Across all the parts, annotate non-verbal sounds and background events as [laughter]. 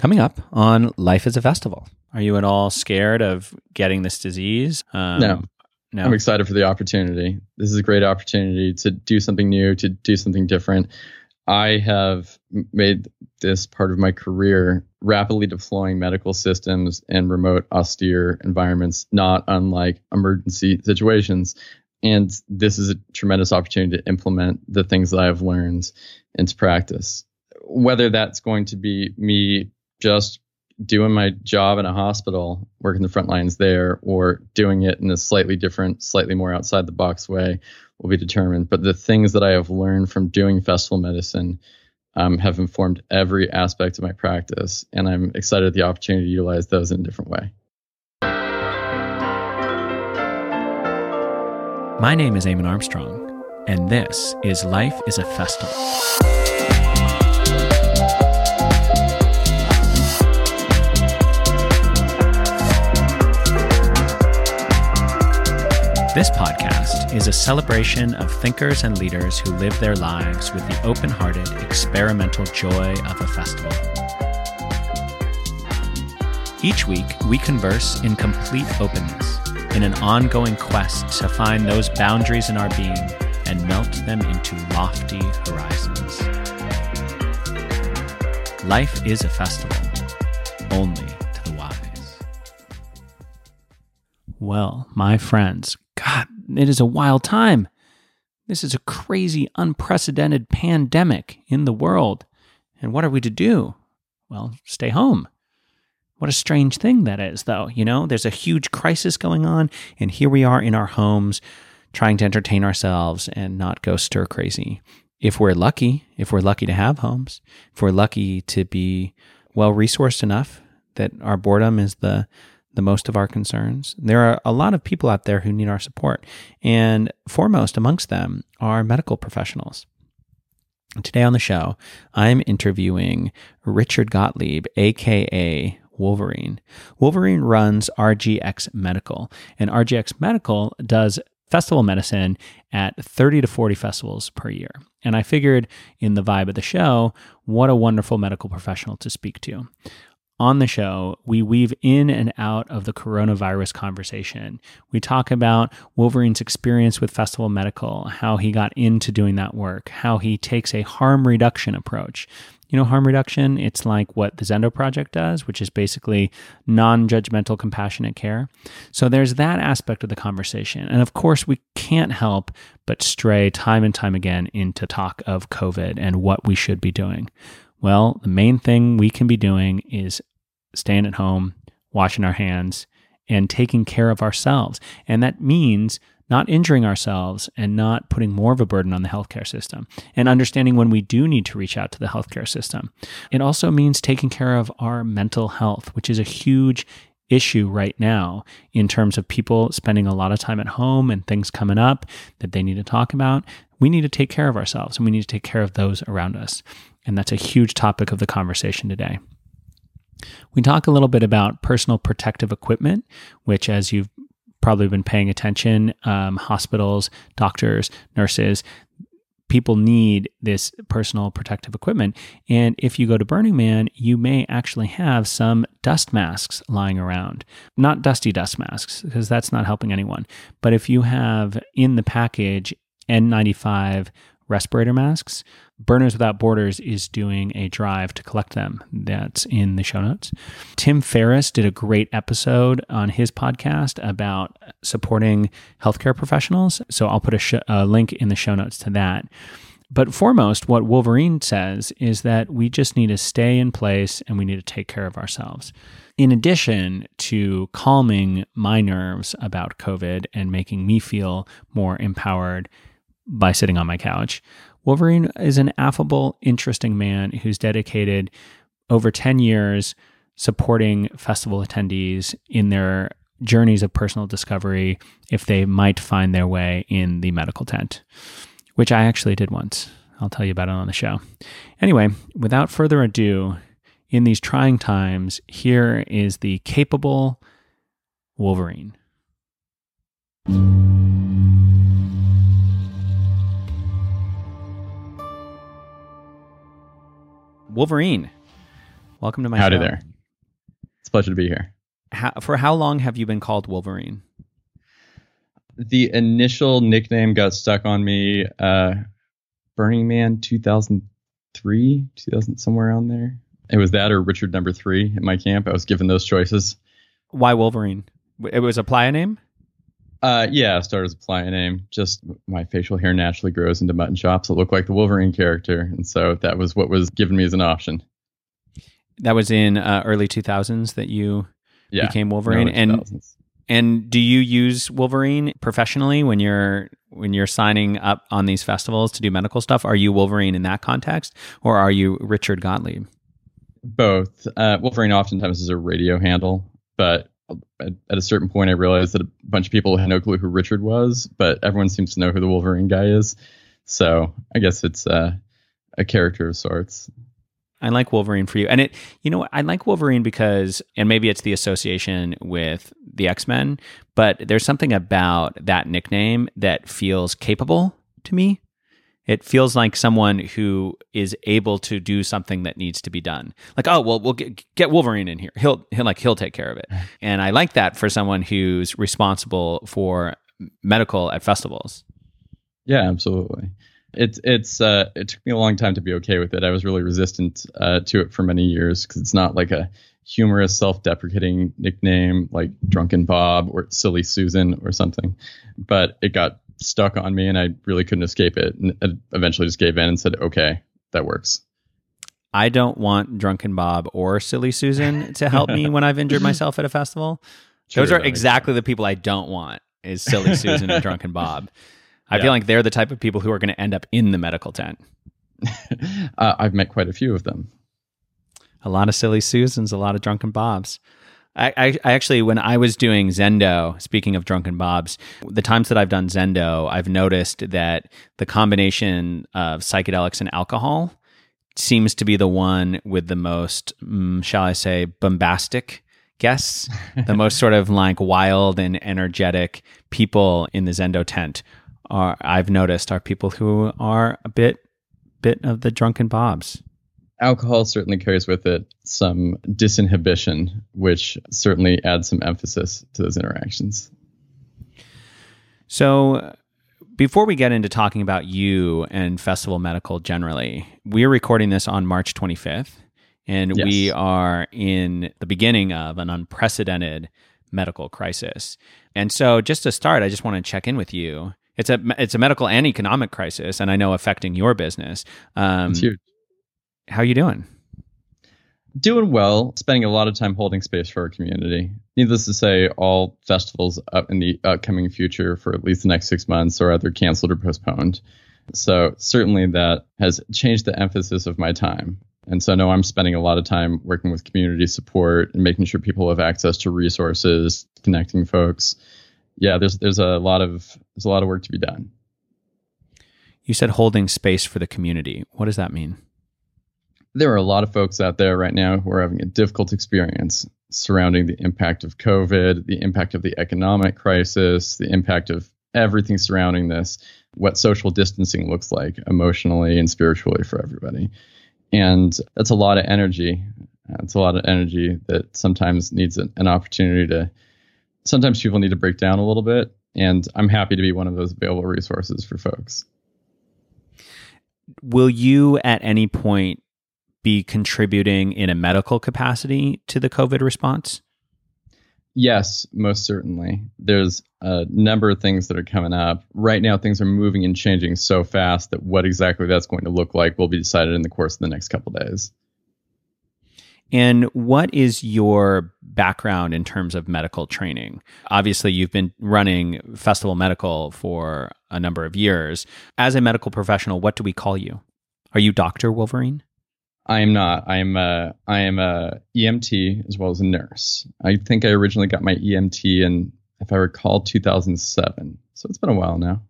coming up on Life is a Festival. Are you at all scared of getting this disease? Um, no. No. I'm excited for the opportunity. This is a great opportunity to do something new, to do something different. I have made this part of my career rapidly deploying medical systems in remote, austere environments, not unlike emergency situations. And this is a tremendous opportunity to implement the things that I have learned into practice. Whether that's going to be me just doing my job in a hospital, working the front lines there, or doing it in a slightly different, slightly more outside the box way will be determined. But the things that I have learned from doing festival medicine um, have informed every aspect of my practice. And I'm excited at the opportunity to utilize those in a different way. My name is Eamon Armstrong, and this is Life is a Festival. This podcast is a celebration of thinkers and leaders who live their lives with the open hearted, experimental joy of a festival. Each week, we converse in complete openness, in an ongoing quest to find those boundaries in our being and melt them into lofty horizons. Life is a festival, only to the wise. Well, my friends, God, it is a wild time. This is a crazy, unprecedented pandemic in the world. And what are we to do? Well, stay home. What a strange thing that is, though. You know, there's a huge crisis going on, and here we are in our homes trying to entertain ourselves and not go stir crazy. If we're lucky, if we're lucky to have homes, if we're lucky to be well resourced enough that our boredom is the the most of our concerns. There are a lot of people out there who need our support, and foremost amongst them are medical professionals. Today on the show, I'm interviewing Richard Gottlieb, aka Wolverine. Wolverine runs RGX Medical, and RGX Medical does festival medicine at 30 to 40 festivals per year. And I figured in the vibe of the show, what a wonderful medical professional to speak to on the show, we weave in and out of the coronavirus conversation. We talk about Wolverine's experience with Festival Medical, how he got into doing that work, how he takes a harm reduction approach. You know, harm reduction, it's like what the Zendo Project does, which is basically non judgmental, compassionate care. So there's that aspect of the conversation. And of course, we can't help but stray time and time again into talk of COVID and what we should be doing. Well, the main thing we can be doing is staying at home, washing our hands, and taking care of ourselves. And that means not injuring ourselves and not putting more of a burden on the healthcare system and understanding when we do need to reach out to the healthcare system. It also means taking care of our mental health, which is a huge issue right now in terms of people spending a lot of time at home and things coming up that they need to talk about. We need to take care of ourselves and we need to take care of those around us. And that's a huge topic of the conversation today. We talk a little bit about personal protective equipment, which, as you've probably been paying attention, um, hospitals, doctors, nurses, people need this personal protective equipment. And if you go to Burning Man, you may actually have some dust masks lying around. Not dusty dust masks, because that's not helping anyone. But if you have in the package N95 respirator masks, Burners Without Borders is doing a drive to collect them. That's in the show notes. Tim Ferriss did a great episode on his podcast about supporting healthcare professionals. So I'll put a, sh- a link in the show notes to that. But foremost, what Wolverine says is that we just need to stay in place and we need to take care of ourselves. In addition to calming my nerves about COVID and making me feel more empowered by sitting on my couch, Wolverine is an affable, interesting man who's dedicated over 10 years supporting festival attendees in their journeys of personal discovery if they might find their way in the medical tent, which I actually did once. I'll tell you about it on the show. Anyway, without further ado, in these trying times, here is the capable Wolverine. Wolverine, Welcome to my Howdy show. there. It's a pleasure to be here. How, for how long have you been called Wolverine? The initial nickname got stuck on me. Uh, Burning Man 2003, 2000, somewhere around there. It was that or Richard Number Three at my camp. I was given those choices. Why Wolverine? It was a playa name. Uh, yeah, I started as a playa name. Just my facial hair naturally grows into mutton chops that look like the Wolverine character, and so that was what was given me as an option. That was in uh, early 2000s that you yeah, became Wolverine. And 2000s. and do you use Wolverine professionally when you're when you're signing up on these festivals to do medical stuff? Are you Wolverine in that context, or are you Richard Gottlieb? Both. Uh, Wolverine oftentimes is a radio handle, but at, a certain point, I realized that a bunch of people had no clue who Richard was, but everyone seems to know who the Wolverine guy is. So I guess it's uh, a character of sorts. I like Wolverine for you. And it, you know, I like Wolverine because, and maybe it's the association with the X Men, but there's something about that nickname that feels capable to me. It feels like someone who is able to do something that needs to be done. Like, oh, well, we'll get, get Wolverine in here. He'll, he'll like he'll take care of it. [laughs] And I like that for someone who's responsible for medical at festivals. Yeah, absolutely. It's it's uh, it took me a long time to be okay with it. I was really resistant uh, to it for many years because it's not like a humorous, self-deprecating nickname like Drunken Bob or Silly Susan or something. But it got stuck on me and I really couldn't escape it. And I eventually just gave in and said, okay, that works. I don't want Drunken Bob or Silly Susan to help me when I've injured [laughs] myself at a festival. Those are exactly the people I don't want is Silly Susan and Drunken Bob. I [laughs] yeah. feel like they're the type of people who are going to end up in the medical tent. [laughs] uh, I've met quite a few of them. A lot of Silly Susans, a lot of Drunken Bobs. I, I, actually, when I was doing Zendo, speaking of drunken bobs, the times that I've done Zendo, I've noticed that the combination of psychedelics and alcohol seems to be the one with the most, um, shall I say, bombastic guests, the most sort of like wild and energetic people in the Zendo tent. Are I've noticed are people who are a bit, bit of the drunken bobs alcohol certainly carries with it some disinhibition, which certainly adds some emphasis to those interactions. So, before we get into talking about you and Festival Medical generally, we're recording this on March 25th, and yes. we are in the beginning of an unprecedented medical crisis. And so, just to start, I just want to check in with you. It's a it's a medical and economic crisis, and I know affecting your business. Um, it's huge how are you doing? Doing well, spending a lot of time holding space for our community. Needless to say, all festivals up in the upcoming future for at least the next six months are either canceled or postponed. So certainly that has changed the emphasis of my time. And so no, I'm spending a lot of time working with community support and making sure people have access to resources, connecting folks. Yeah, there's there's a lot of there's a lot of work to be done. You said holding space for the community. What does that mean? There are a lot of folks out there right now who are having a difficult experience surrounding the impact of COVID, the impact of the economic crisis, the impact of everything surrounding this, what social distancing looks like emotionally and spiritually for everybody. And that's a lot of energy. It's a lot of energy that sometimes needs an, an opportunity to, sometimes people need to break down a little bit. And I'm happy to be one of those available resources for folks. Will you at any point be contributing in a medical capacity to the COVID response? Yes, most certainly. There's a number of things that are coming up. Right now, things are moving and changing so fast that what exactly that's going to look like will be decided in the course of the next couple days. And what is your background in terms of medical training? Obviously, you've been running Festival Medical for a number of years. As a medical professional, what do we call you? Are you Dr. Wolverine? I am not. I am a I am a EMT as well as a nurse. I think I originally got my EMT in, if I recall, 2007. So it's been a while now.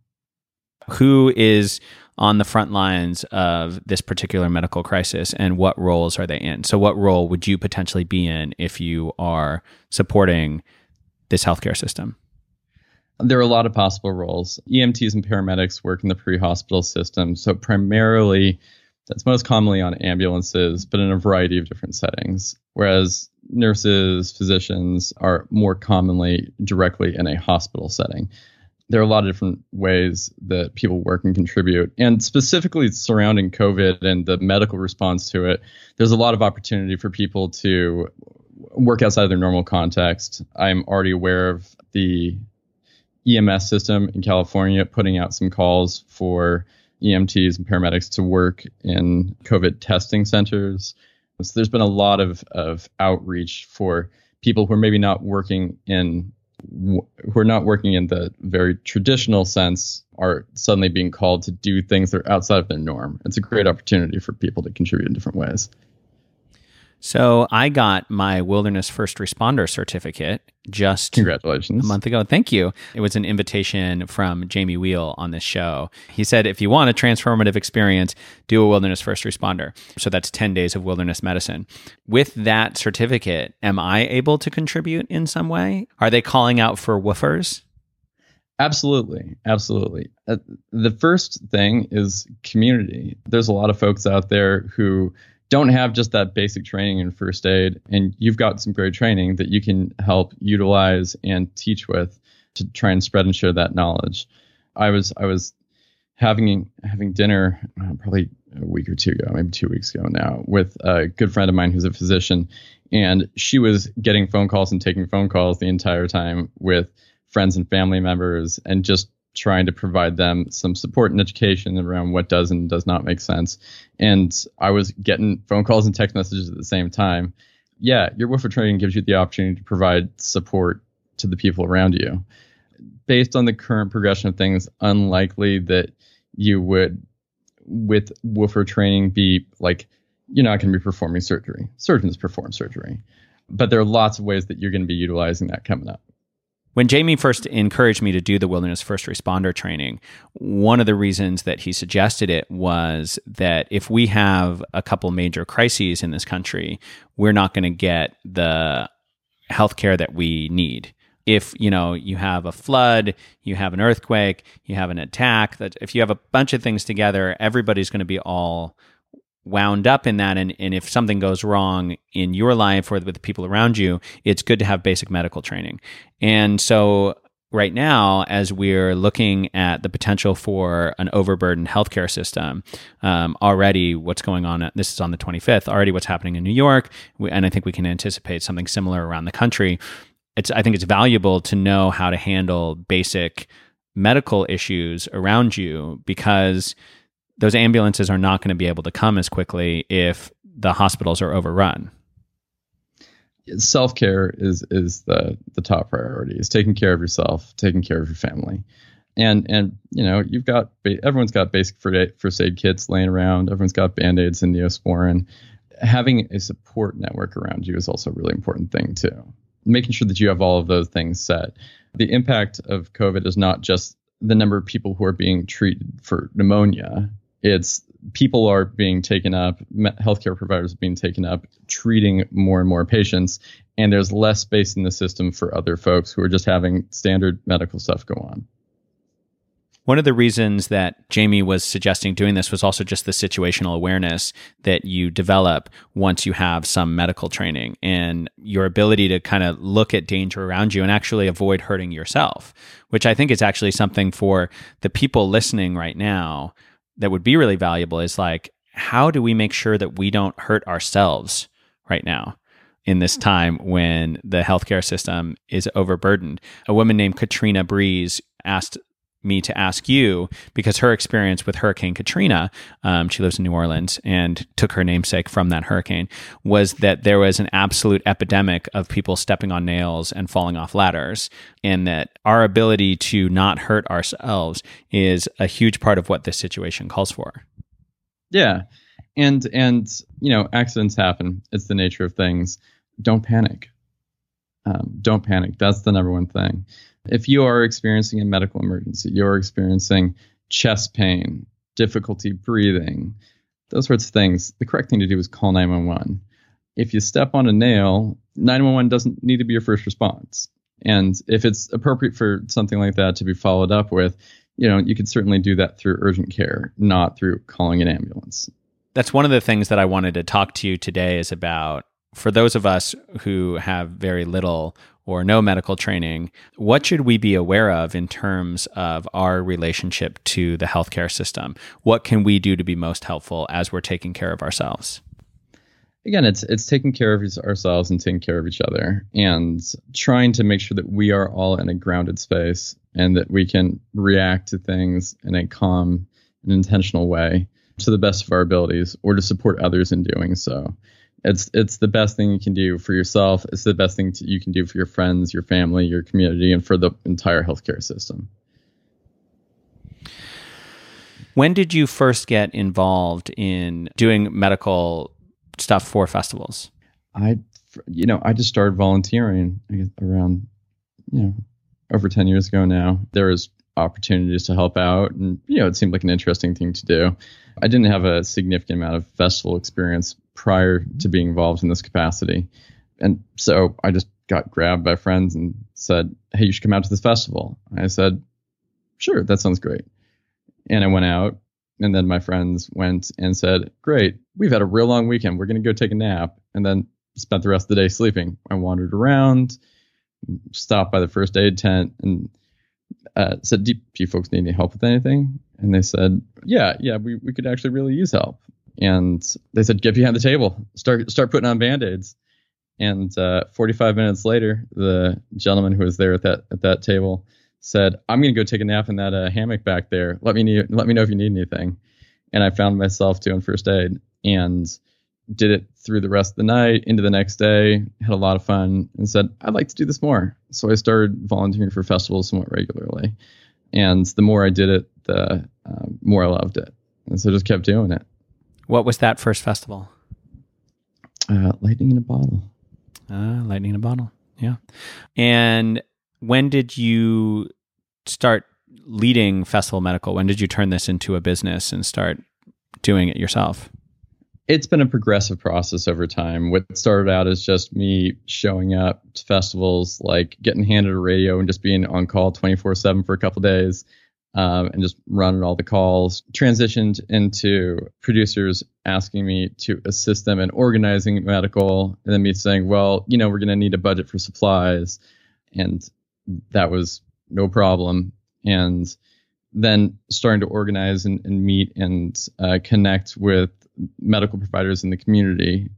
Who is on the front lines of this particular medical crisis, and what roles are they in? So, what role would you potentially be in if you are supporting this healthcare system? There are a lot of possible roles. EMTs and paramedics work in the pre-hospital system, so primarily That's most commonly on ambulances, but in a variety of different settings. Whereas nurses, physicians are more commonly directly in a hospital setting. There are a lot of different ways that people work and contribute. And specifically surrounding COVID and the medical response to it, there's a lot of opportunity for people to work outside of their normal context. I'm already aware of the EMS system in California putting out some calls for EMTs and paramedics to work in COVID testing centers. So there's been a lot of, of outreach for people who are maybe not working in who are not working in the very traditional sense are suddenly being called to do things that are outside of their norm. It's a great opportunity for people to contribute in different ways. So I got my wilderness first responder certificate just congratulations a month ago. Thank you. It was an invitation from Jamie Wheal on this show. He said, if you want a transformative experience, do a wilderness first responder. So that's 10 days of wilderness medicine. With that certificate, am I able to contribute in some way? Are they calling out for woofers? Absolutely. Absolutely. Uh, the first thing is community. There's a lot of folks out there who don't have just that basic training in first aid, and you've got some great training that you can help utilize and teach with to try and spread and share that knowledge. I was I was having having dinner uh, probably a week or two ago, maybe two weeks ago now, with a good friend of mine who's a physician, and she was getting phone calls and taking phone calls the entire time with friends and family members, and just trying to provide them some support and education around what does and does not make sense. And I was getting phone calls and text messages at the same time. Yeah, your woofer training gives you the opportunity to provide support to the people around you. Based on the current progression of things, unlikely that you would, with woofer training, be like, you're not going to be performing surgery. Surgeons perform surgery. But there are lots of ways that you're going to be utilizing that coming up. When Jamie first encouraged me to do the wilderness first responder training, one of the reasons that he suggested it was that if we have a couple major crises in this country, we're not going to get the healthcare that we need. If you know you have a flood, you have an earthquake, you have an attack, that if you have a bunch of things together, everybody's going to be all wound up in that and, and if something goes wrong in your life or with the people around you it's good to have basic medical training. And so right now as we're looking at the potential for an overburdened healthcare system um, already what's going on this is on the 25th already what's happening in new york and i think we can anticipate something similar around the country it's i think it's valuable to know how to handle basic medical issues around you because those ambulances are not going to be able to come as quickly if the hospitals are overrun. Self care is is the the top priority. Is taking care of yourself, taking care of your family, and and you know you've got everyone's got basic first aid kits laying around. Everyone's got band aids and neosporin. Having a support network around you is also a really important thing too. Making sure that you have all of those things set. The impact of COVID is not just the number of people who are being treated for pneumonia it's people are being taken up, healthcare providers are being taken up, treating more and more patients, and there's less space in the system for other folks who are just having standard medical stuff go on. One of the reasons that Jamie was suggesting doing this was also just the situational awareness that you develop once you have some medical training and your ability to kind of look at danger around you and actually avoid hurting yourself, which I think is actually something for the people listening right now that would be really valuable is like how do we make sure that we don't hurt ourselves right now in this mm-hmm. time when the healthcare system is overburdened. A woman named Katrina Breeze asked me to ask you because her experience with Hurricane Katrina, um, she lives in New Orleans and took her namesake from that hurricane, was that there was an absolute epidemic of people stepping on nails and falling off ladders, and that our ability to not hurt ourselves is a huge part of what this situation calls for. Yeah. And and you know, accidents happen. It's the nature of things. Don't panic. Um, don't panic. That's the number one thing. If you are experiencing a medical emergency, you're experiencing chest pain, difficulty breathing, those sorts of things, the correct thing to do is call 911. If you step on a nail, 911 doesn't need to be your first response. And if it's appropriate for something like that to be followed up with, you know, you could certainly do that through urgent care, not through calling an ambulance. That's one of the things that I wanted to talk to you today is about for those of us who have very little or no medical training, what should we be aware of in terms of our relationship to the healthcare system? What can we do to be most helpful as we're taking care of ourselves? Again, it's it's taking care of ourselves and taking care of each other, and trying to make sure that we are all in a grounded space and that we can react to things in a calm and intentional way to the best of our abilities, or to support others in doing so it's it's the best thing you can do for yourself. It's the best thing to, you can do for your friends, your family, your community, and for the entire healthcare system. When did you first get involved in doing medical stuff for festivals? I, you know, I just started volunteering I guess, around, you know, over 10 years ago now. There was opportunities to help out, and, you know, it seemed like an interesting thing to do. I didn't have a significant amount of festival experience prior to being involved in this capacity. And so I just got grabbed by friends and said, Hey, you should come out to this festival. I said, Sure, that sounds great. And I went out, and then my friends went and said, Great, we've had a real long weekend. We're going to go take a nap. And then spent the rest of the day sleeping. I wandered around, stopped by the first aid tent, and uh, said, do, you folks need any help with anything? And they said, Yeah, yeah, we, we could actually really use help and they said, "Get behind the table, start start putting on band aids." And uh, 45 minutes later, the gentleman who was there at that at that table said, "I'm going to go take a nap in that uh, hammock back there. Let me need, let me know if you need anything." And I found myself doing first aid and did it through the rest of the night into the next day. Had a lot of fun and said, "I'd like to do this more." So I started volunteering for festivals somewhat regularly, and the more I did it, the uh, more I loved it, and so just kept doing it. What was that first festival? Uh, Lightning in a Bottle. Uh, Lightning in a Bottle. Yeah. And when did you start leading Festival Medical? When did you turn this into a business and start doing it yourself? It's been a progressive process over time. What started out as just me showing up to festivals, like getting handed a radio and just being on call 24 7 for a couple days, um, and just running all the calls. Transitioned into producers asking me to assist them in organizing medical, and then me saying, well, you know, we're going to need a budget for supplies. And that was no problem. And then starting to organize and, and meet and uh, connect with medical providers in the community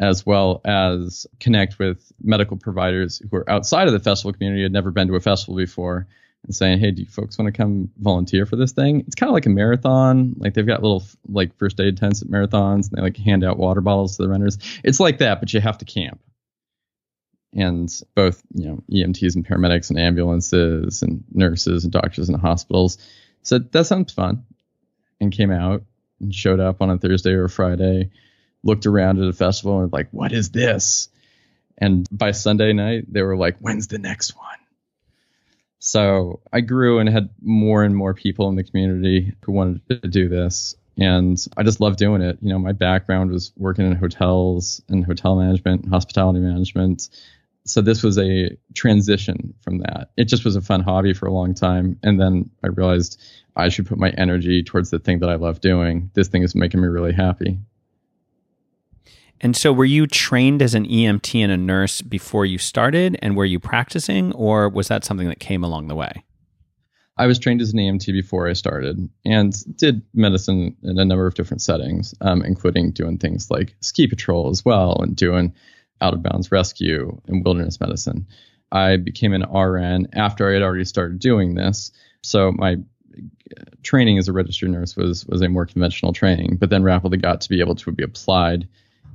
as well as connect with medical providers who are outside of the festival community had never been to a festival before and saying, "Hey, do you folks want to come volunteer for this thing?" It's kind of like a marathon. Like they've got little like first aid tents at marathons, and they like hand out water bottles to the runners. It's like that, but you have to camp. And both, you know, EMTs and paramedics and ambulances and nurses and doctors and hospitals said that sounds fun, and came out and showed up on a Thursday or a Friday, looked around at a festival and like, "What is this?" And by Sunday night, they were like, "When's the next one?" So I grew and had more and more people in the community who wanted to do this. And I just love doing it. You know, my background was working in hotels and hotel management, hospitality management. So this was a transition from that. It just was a fun hobby for a long time. And then I realized I should put my energy towards the thing that I love doing. This thing is making me really happy. And so, were you trained as an EMT and a nurse before you started, and were you practicing, or was that something that came along the way? I was trained as an EMT before I started and did medicine in a number of different settings, um, including doing things like ski patrol as well and doing out of bounds rescue and wilderness medicine. I became an RN after I had already started doing this. So my training as a registered nurse was was a more conventional training, but then rapidly got to be able to be applied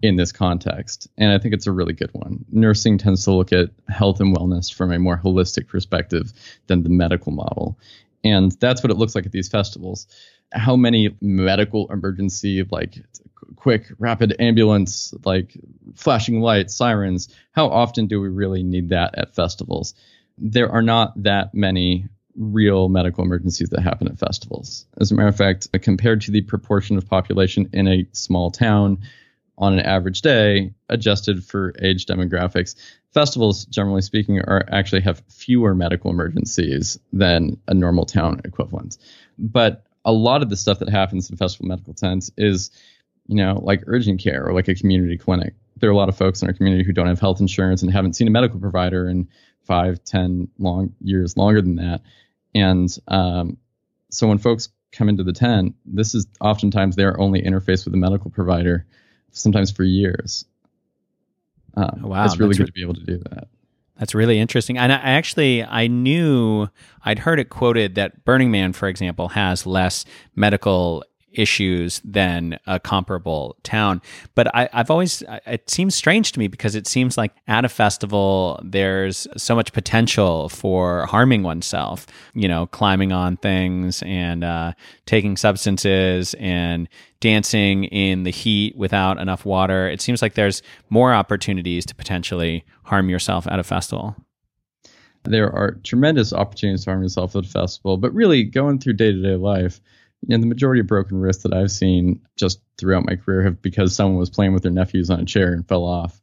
in this context. And I think it's a really good one. Nursing tends to look at health and wellness from a more holistic perspective than the medical model. And that's what it looks like at these festivals. How many medical emergency, like quick, rapid ambulance, like flashing lights, sirens, how often do we really need that at festivals? There are not that many real medical emergencies that happen at festivals. As a matter of fact, compared to the proportion of population in a small town, on an average day, adjusted for age demographics, festivals, generally speaking, are actually have fewer medical emergencies than a normal town equivalent. But a lot of the stuff that happens in festival medical tents is, you know, like urgent care or like a community clinic. There are a lot of folks in our community who don't have health insurance and haven't seen a medical provider in five, ten long years longer than that. And um, so when folks come into the tent, this is oftentimes their only interface with a medical provider, sometimes for years. Uh, wow, it's really good re- to be able to do that. That's really interesting. And I actually I knew I'd heard it quoted that Burning Man, for example, has less medical issues than a comparable town. But I, have always, it seems strange to me because it seems like at a festival, there's so much potential for harming oneself, you know, climbing on things and uh, taking substances and dancing in the heat without enough water. It seems like there's more opportunities to potentially harm yourself at a festival there are tremendous opportunities to harm yourself at a festival, but really going through day to day life, and the majority of broken wrists that I've seen just throughout my career have because someone was playing with their nephews on a chair and fell off.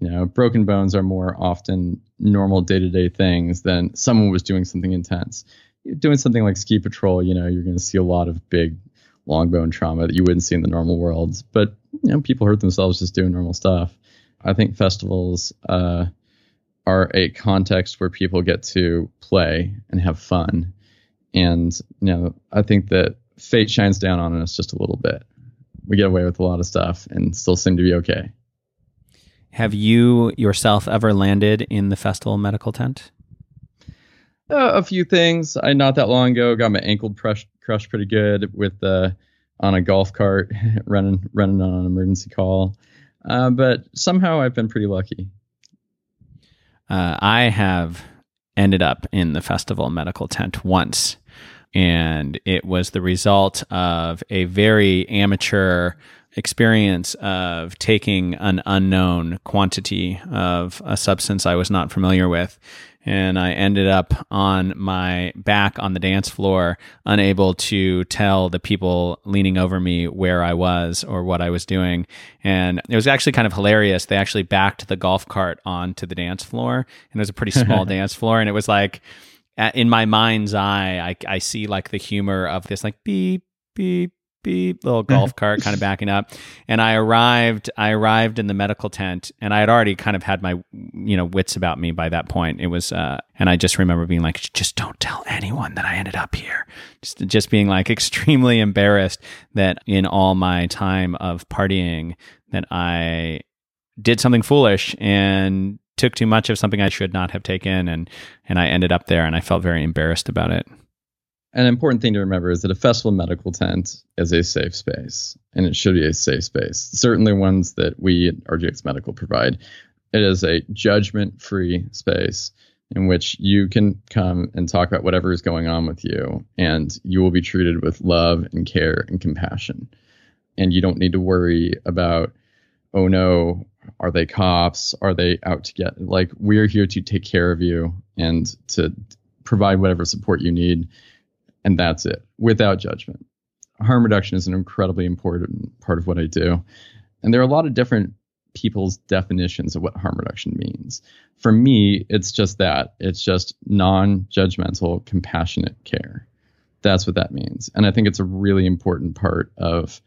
You know, broken bones are more often normal day to day things than someone was doing something intense. Doing something like ski patrol, you know, you're going to see a lot of big long bone trauma that you wouldn't see in the normal world. But, you know, people hurt themselves just doing normal stuff. I think festivals uh, are a context where people get to play and have fun. And, you know, I think that fate shines down on us just a little bit. We get away with a lot of stuff and still seem to be okay. Have you yourself ever landed in the festival medical tent? Uh, a few things. I not that long ago got my ankle crushed, crushed pretty good with uh, on a golf cart [laughs] running running on an emergency call. Uh, but somehow I've been pretty lucky. Uh, I have ended up in the festival medical tent once and it was the result of a very amateur experience of taking an unknown quantity of a substance I was not familiar with. And I ended up on my back on the dance floor, unable to tell the people leaning over me where I was or what I was doing. And it was actually kind of hilarious. They actually backed the golf cart onto the dance floor, and it was a pretty small [laughs] dance floor. And it was like, in my mind's eye, I, I see like the humor of this like beep beep beep little golf cart kind of backing up. And i arrived i arrived in the medical tent and i had already kind of had my you know wits about me by that point. It was uh and i just remember being like just don't tell anyone that i ended up here. Just just being like [laughs] extremely embarrassed that in all my time of partying that i did something foolish and took too much of something I should not have taken, and and I ended up there, and I felt very embarrassed about it. An important thing to remember is that a festival medical tent is a safe space, and it should be a safe space. Certainly, ones that we at RGX Medical provide. It is a judgment-free space in which you can come and talk about whatever is going on with you, and you will be treated with love and care and compassion. And you don't need to worry about, oh no, are they cops? Are they out to get like we're here to take care of you and to provide whatever support you need. And that's it without judgment. Harm reduction is an incredibly important part of what I do. And there are a lot of different people's definitions of what harm reduction means. For me, it's just that it's just non judgmental, compassionate care. That's what that means. And I think it's a really important part of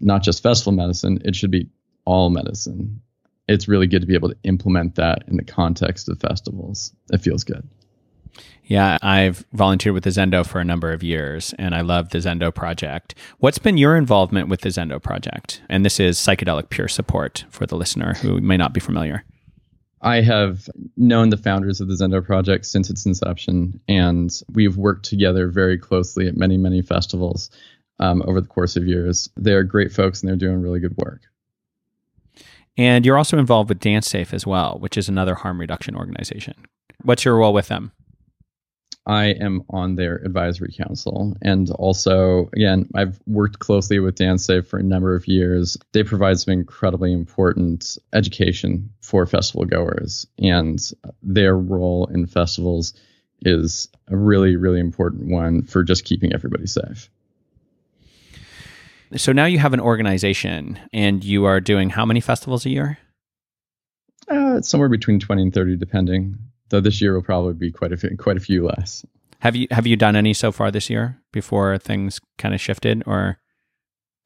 not just festival medicine, it should be all medicine. It's really good to be able to implement that in the context of festivals. It feels good. Yeah, I've volunteered with the Zendo for a number of years and I love the Zendo project. What's been your involvement with the Zendo project? And this is psychedelic peer support for the listener who may not be familiar. I have known the founders of the Zendo project since its inception, and we've worked together very closely at many, many festivals um, over the course of years. They're great folks and they're doing really good work. And you're also involved with DanceSafe as well, which is another harm reduction organization. What's your role with them? I am on their advisory council. And also, again, I've worked closely with DanceSafe for a number of years. They provide some incredibly important education for festival goers, and their role in festivals is a really, really important one for just keeping everybody safe. So now you have an organization and you are doing how many festivals a year? Uh, somewhere between 20 and 30 depending. Though this year will probably be quite a few, quite a few less. Have you have you done any so far this year before things kind of shifted or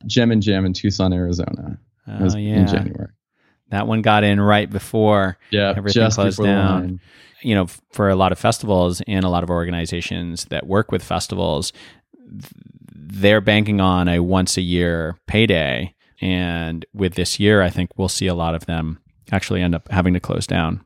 Gem and Jam in Tucson, Arizona. Oh, yeah. In January. That one got in right before yeah, everything closed down. You know, for a lot of festivals and a lot of organizations that work with festivals, they're banking on a once a year payday. And with this year, I think we'll see a lot of them actually end up having to close down.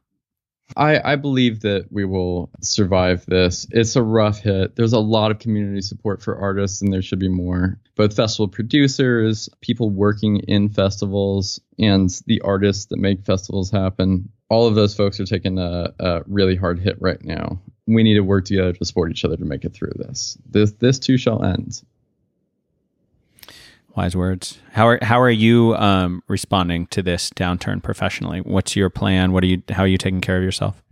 I, I believe that we will survive this. It's a rough hit. There's a lot of community support for artists, and there should be more. Both festival producers, people working in festivals, and the artists that make festivals happen. All of those folks are taking a, a really hard hit right now. We need to work together to support each other to make it through this. This this too shall end. Wise words. How are how are you um, responding to this downturn professionally? What's your plan? What are you? How are you taking care of yourself?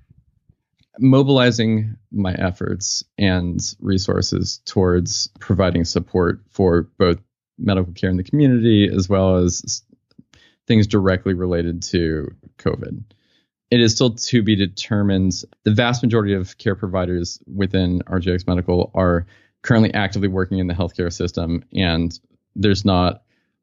Mobilizing my efforts and resources towards providing support for both medical care in the community as well as things directly related to COVID. It is still to be determined. The vast majority of care providers within RGX Medical are currently actively working in the healthcare system and there's not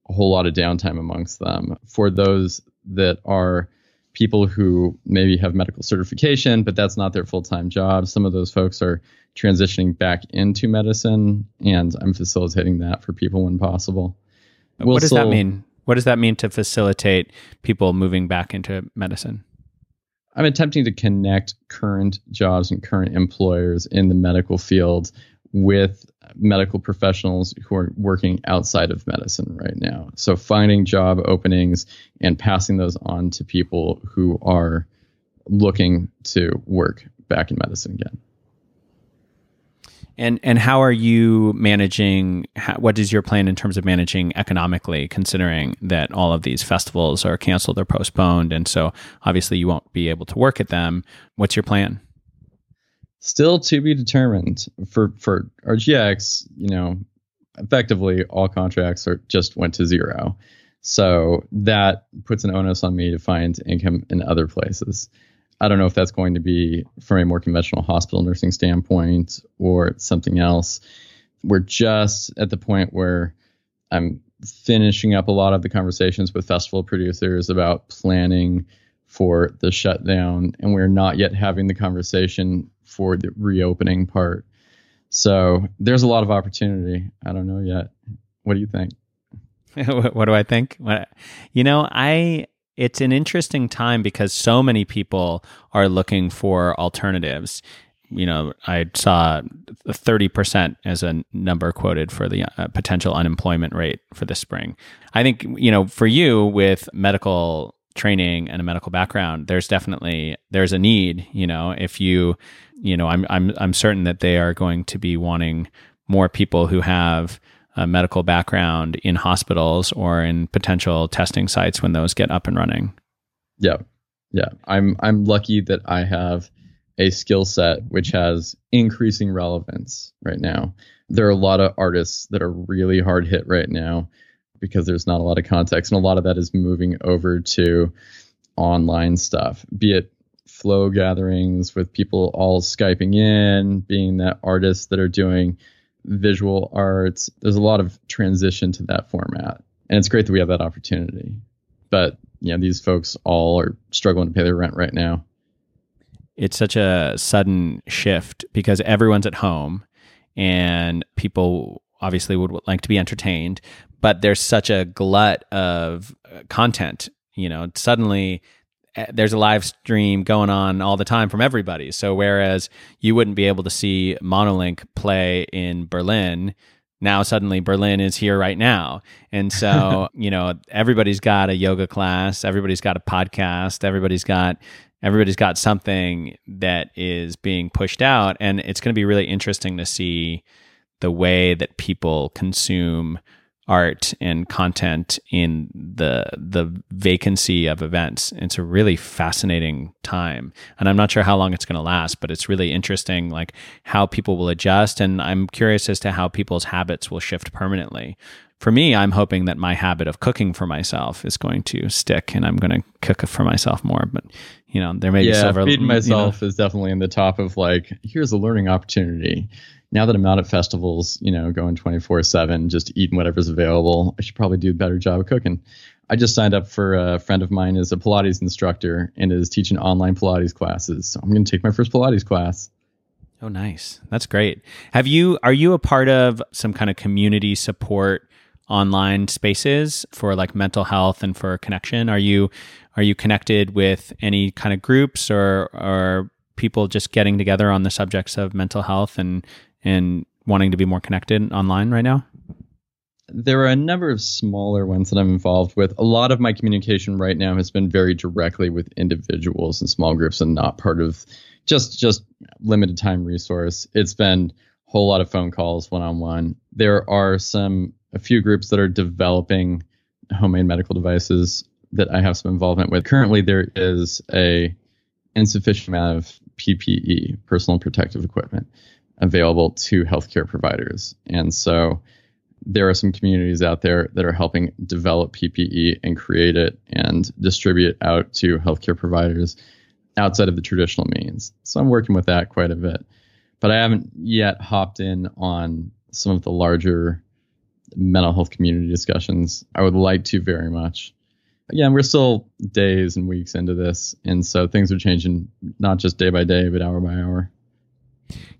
a whole lot of downtime amongst them. For those that are people who maybe have medical certification, but that's not their full time job, some of those folks are transitioning back into medicine, and I'm facilitating that for people when possible. We'll what does still, that mean? What does that mean to facilitate people moving back into medicine? I'm attempting to connect current jobs and current employers in the medical field with medical professionals who are working outside of medicine right now. So finding job openings and passing those on to people who are looking to work back in medicine again. And and how are you managing? How, what is your plan in terms of managing economically, considering that all of these festivals are canceled or postponed, and so obviously you won't be able to work at them. What's your plan? Still to be determined for for RGX. You know, effectively all contracts are just went to zero, so that puts an onus on me to find income in other places. I don't know if that's going to be from a more conventional hospital nursing standpoint or something else. We're just at the point where I'm finishing up a lot of the conversations with festival producers about planning for the shutdown, and we're not yet having the conversation for the reopening part. So there's a lot of opportunity. I don't know yet. What do you think? [laughs] what do I think? You know, I it's an interesting time because so many people are looking for alternatives. You know, I saw 30% as a number quoted for the uh, potential unemployment rate for this spring. I think, you know, for you with medical training and a medical background, there's definitely there's a need, you know, if you you know, I'm I'm I'm certain that they are going to be wanting more people who have a medical background in hospitals or in potential testing sites when those get up and running. Yeah. Yeah. I'm I'm lucky that I have a skill set which has increasing relevance right now. There are a lot of artists that are really hard hit right now because there's not a lot of context and a lot of that is moving over to online stuff, be it flow gatherings with people all Skyping in, being that artists that are doing visual arts. There's a lot of transition to that format. And it's great that we have that opportunity. But, you know, these folks all are struggling to pay their rent right now. It's such a sudden shift because everyone's at home and people obviously would like to be entertained, but there's such a glut of content. You know, suddenly Eh, there's a live stream going on all the time from everybody. So whereas you wouldn't be able to see Monolink play in Berlin, now suddenly Berlin is here right now. And so, [laughs] you know, everybody's got a yoga class, everybody's got a podcast, everybody's got everybody's got something that is being pushed out and it's going to be really interesting to see the way that people consume art and content in the the vacancy of events. It's a really fascinating time, and I'm not sure how long it's going to last, but it's really interesting, like how people will adjust, and I'm curious as to how people's habits will shift permanently. For me, I'm hoping that my habit of cooking for myself is going to stick, and I'm going to cook for myself more. But you know, there may yeah, be silver. feeding myself you know, is definitely in the top of like, here's a learning opportunity now that I'm out at festivals, you know, going 24 seven, just eating whatever's available, I should probably do a better job of cooking. I just signed up for a friend of mine is a Pilates instructor and is teaching online Pilates classes. So I'm going to take my first Pilates class. Oh, nice. That's great. Have you, are you a part of some kind of community support online spaces for like mental health and for connection? Are you, are you connected with any kind of groups or, or people just getting together on the subjects of mental health and, and wanting to be more connected online right now? there are a number of smaller ones that I'm involved with. A lot of my communication right now has been very directly with individuals and small groups and not part of just just limited time resource. It's been a whole lot of phone calls one on one. There are some a few groups that are developing homemade medical devices that I have some involvement with. Currently there is a insufficient amount of PPE, personal protective equipment, available to healthcare providers. And so there are some communities out there that are helping develop PPE and create it and distribute it out to healthcare providers outside of the traditional means. So I'm working with that quite a bit. But I haven't yet hopped in on some of the larger mental health community discussions. I would like to very much. Again, we're still days and weeks into this, and so things are changing not just day by day, but hour by hour.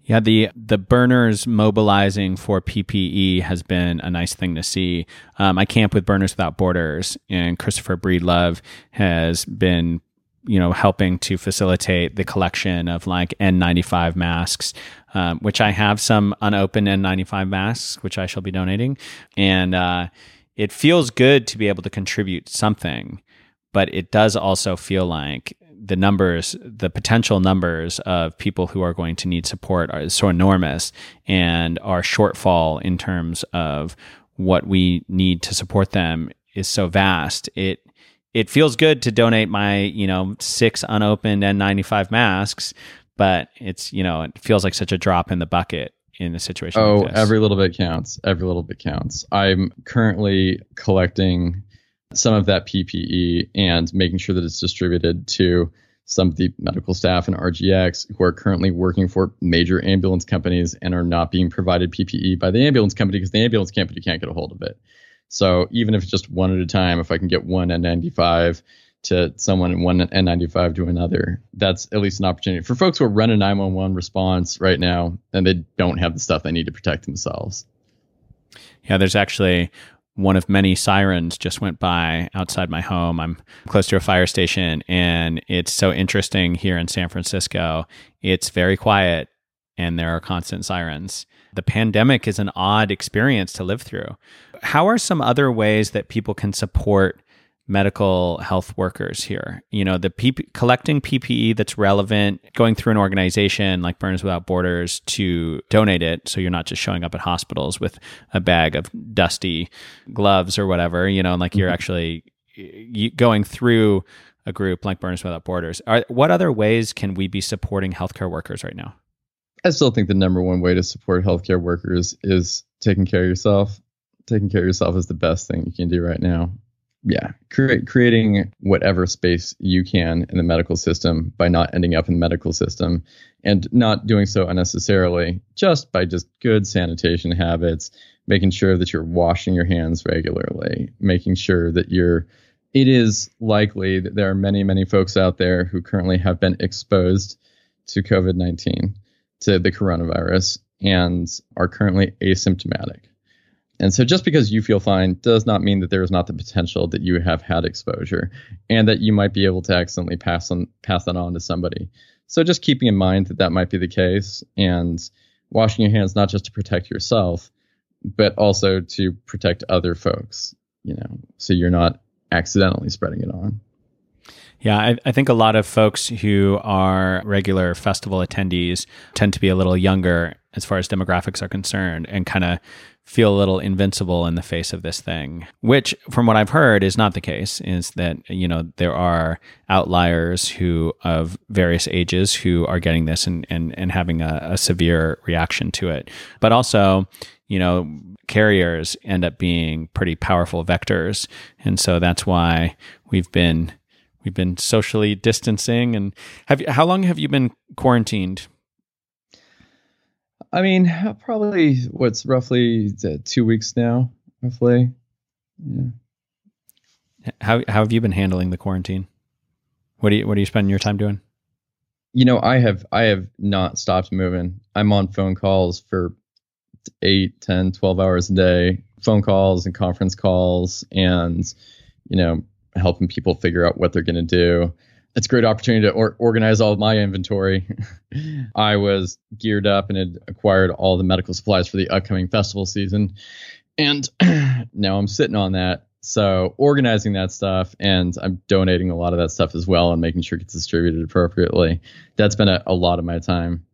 Yeah, the the burners mobilizing for PPE has been a nice thing to see. Um, I camp with Burners Without Borders, and Christopher Breedlove has been, you know, helping to facilitate the collection of like N95 masks, um, which I have some unopened N95 masks, which I shall be donating, and uh, it feels good to be able to contribute something, but it does also feel like the numbers, the potential numbers of people who are going to need support are so enormous, and our shortfall in terms of what we need to support them is so vast. It it feels good to donate my you know six unopened N95 masks, but it's you know it feels like such a drop in the bucket in a situation. Oh, like every little bit counts. Every little bit counts. I'm currently collecting some of that PPE and making sure that it's distributed to some of the medical staff and RGX who are currently working for major ambulance companies and are not being provided PPE by the ambulance company because the ambulance company can't get a hold of it. So even if it's just one at a time, if I can get one N95 to someone and one N95 to another, that's at least an opportunity for folks who are running 911 response right now and they don't have the stuff they need to protect themselves. Yeah, there's actually one of many sirens just went by outside my home. I'm close to a fire station, and it's so interesting here in San Francisco. It's very quiet, and there are constant sirens. The pandemic is an odd experience to live through. How are some other ways that people can support medical health workers here. You know, the PP, collecting PPE that's relevant, going through an organization like Burners Without Borders to donate it, so you're not just showing up at hospitals with a bag of dusty gloves or whatever. You know, and like you're mm-hmm. actually going through a group like Burners Without Borders. Are, what other ways can we be supporting healthcare workers right now? I still think the number one way to support healthcare workers is taking care of yourself. Taking care of yourself is the best thing you can do right now yeah, create, creating whatever space you can in the medical system by not ending up in the medical system and not doing so unnecessarily, just by just good sanitation habits, making sure that you're washing your hands regularly, making sure that you're. It is likely that there are many, many folks out there who currently have been exposed to COVID 19, to the coronavirus, and are currently asymptomatic. And so just because you feel fine does not mean that there is not the potential that you have had exposure and that you might be able to accidentally pass on pass that on to somebody. So just keeping in mind that that might be the case and washing your hands not just to protect yourself but also to protect other folks, you know, so you're not accidentally spreading it on. Yeah, I, I, think a lot of folks who are regular festival attendees tend to be a little younger as far as demographics are concerned and kind of feel a little invincible in the face of this thing, which, from what I've heard, is not the case. Is that you know there are outliers who of various ages who are getting this and and and having a, a severe reaction to it, but also you know carriers end up being pretty powerful vectors, and so that's why we've been we've been socially distancing. And have you, how long have you been quarantined? I mean, probably what's roughly two weeks now, roughly. Yeah. How how have you been handling the quarantine? What do you what are you spending your time doing? You know, I have I have not stopped moving. I'm on phone calls for 8, 10, 12 hours a day, phone calls and conference calls and you know, helping people figure out what they're going to do. It's a great opportunity to or- organize all of my inventory. [laughs] I was geared up and had acquired all the medical supplies for the upcoming festival season. And [clears throat] now I'm sitting on that so organizing that stuff and I'm donating a lot of that stuff as well and making sure it gets distributed appropriately. That's been a, a lot of my time.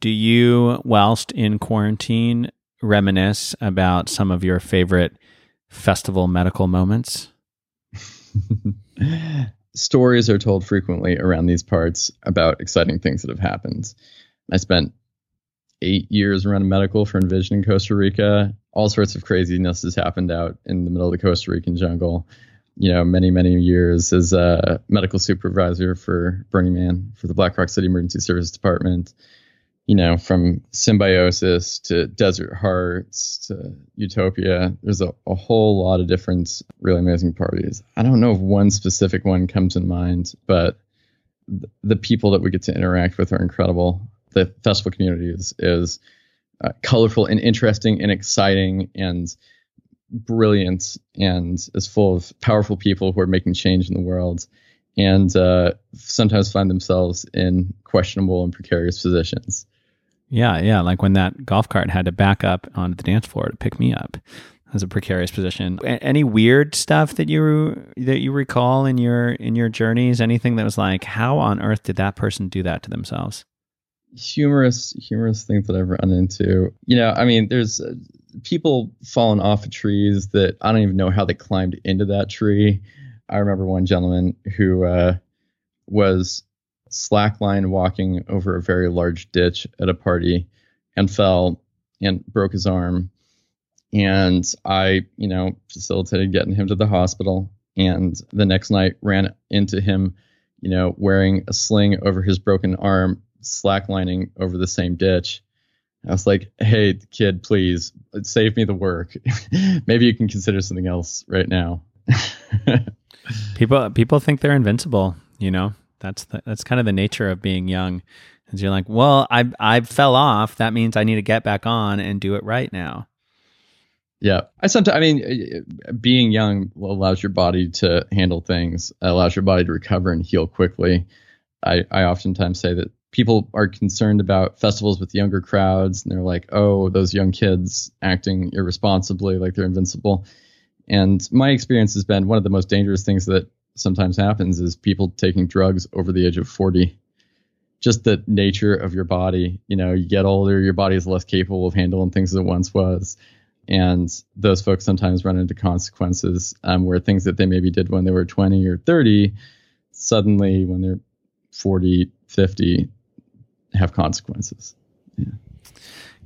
Do you, whilst in quarantine, reminisce about some of your favorite festival medical moments? [laughs] Stories are told frequently around these parts about exciting things that have happened. I spent eight years around medical for Envision in Costa Rica. All sorts of craziness has happened out in the middle of the Costa Rican jungle. You know, many, many years as a medical supervisor for Burning Man for the Black Rock City Emergency Service Department. You know, from symbiosis to Desert Hearts to Utopia, there's a, a whole lot of different really amazing parties. I don't know if one specific one comes in mind, but the people that we get to interact with are incredible the festival community is is uh, colorful and interesting and exciting and brilliant and is full of powerful people who are making change in the world and uh, sometimes find themselves in questionable and precarious positions. Yeah, yeah, like when that golf cart had to back up onto the dance floor to pick me up. As a precarious position. Any weird stuff that you that you recall in your in your journeys? Anything that was like, how on earth did that person do that to themselves? humorous humorous things that I've run into. You know, I mean, there's uh, people falling off of trees that I don't even know how they climbed into that tree. I remember one gentleman who uh, was slackline walking over a very large ditch at a party and fell and broke his arm. And I, you know, facilitated getting him to the hospital. And the next night ran into him, you know, wearing a sling over his broken arm slacklining over the same ditch. I was like, "Hey, kid, please save me the work. [laughs] Maybe you can consider something else right now." [laughs] people people think they're invincible. You know, that's the, that's kind of the nature of being young. Is you're like, "Well, I I fell off. That means I need to get back on and do it right now." Yeah, I sometimes I mean, being young allows your body to handle things, allows your body to recover and heal quickly. I I oftentimes say that people are concerned about festivals with younger crowds and they're like oh those young kids acting irresponsibly like they're invincible and my experience has been one of the most dangerous things that sometimes happens is people taking drugs over the age of 40 just the nature of your body you know you get older your body is less capable of handling things as it once was and those folks sometimes run into consequences um, where things that they maybe did when they were 20 or 30 suddenly when they're 40 50 have consequences. Yeah.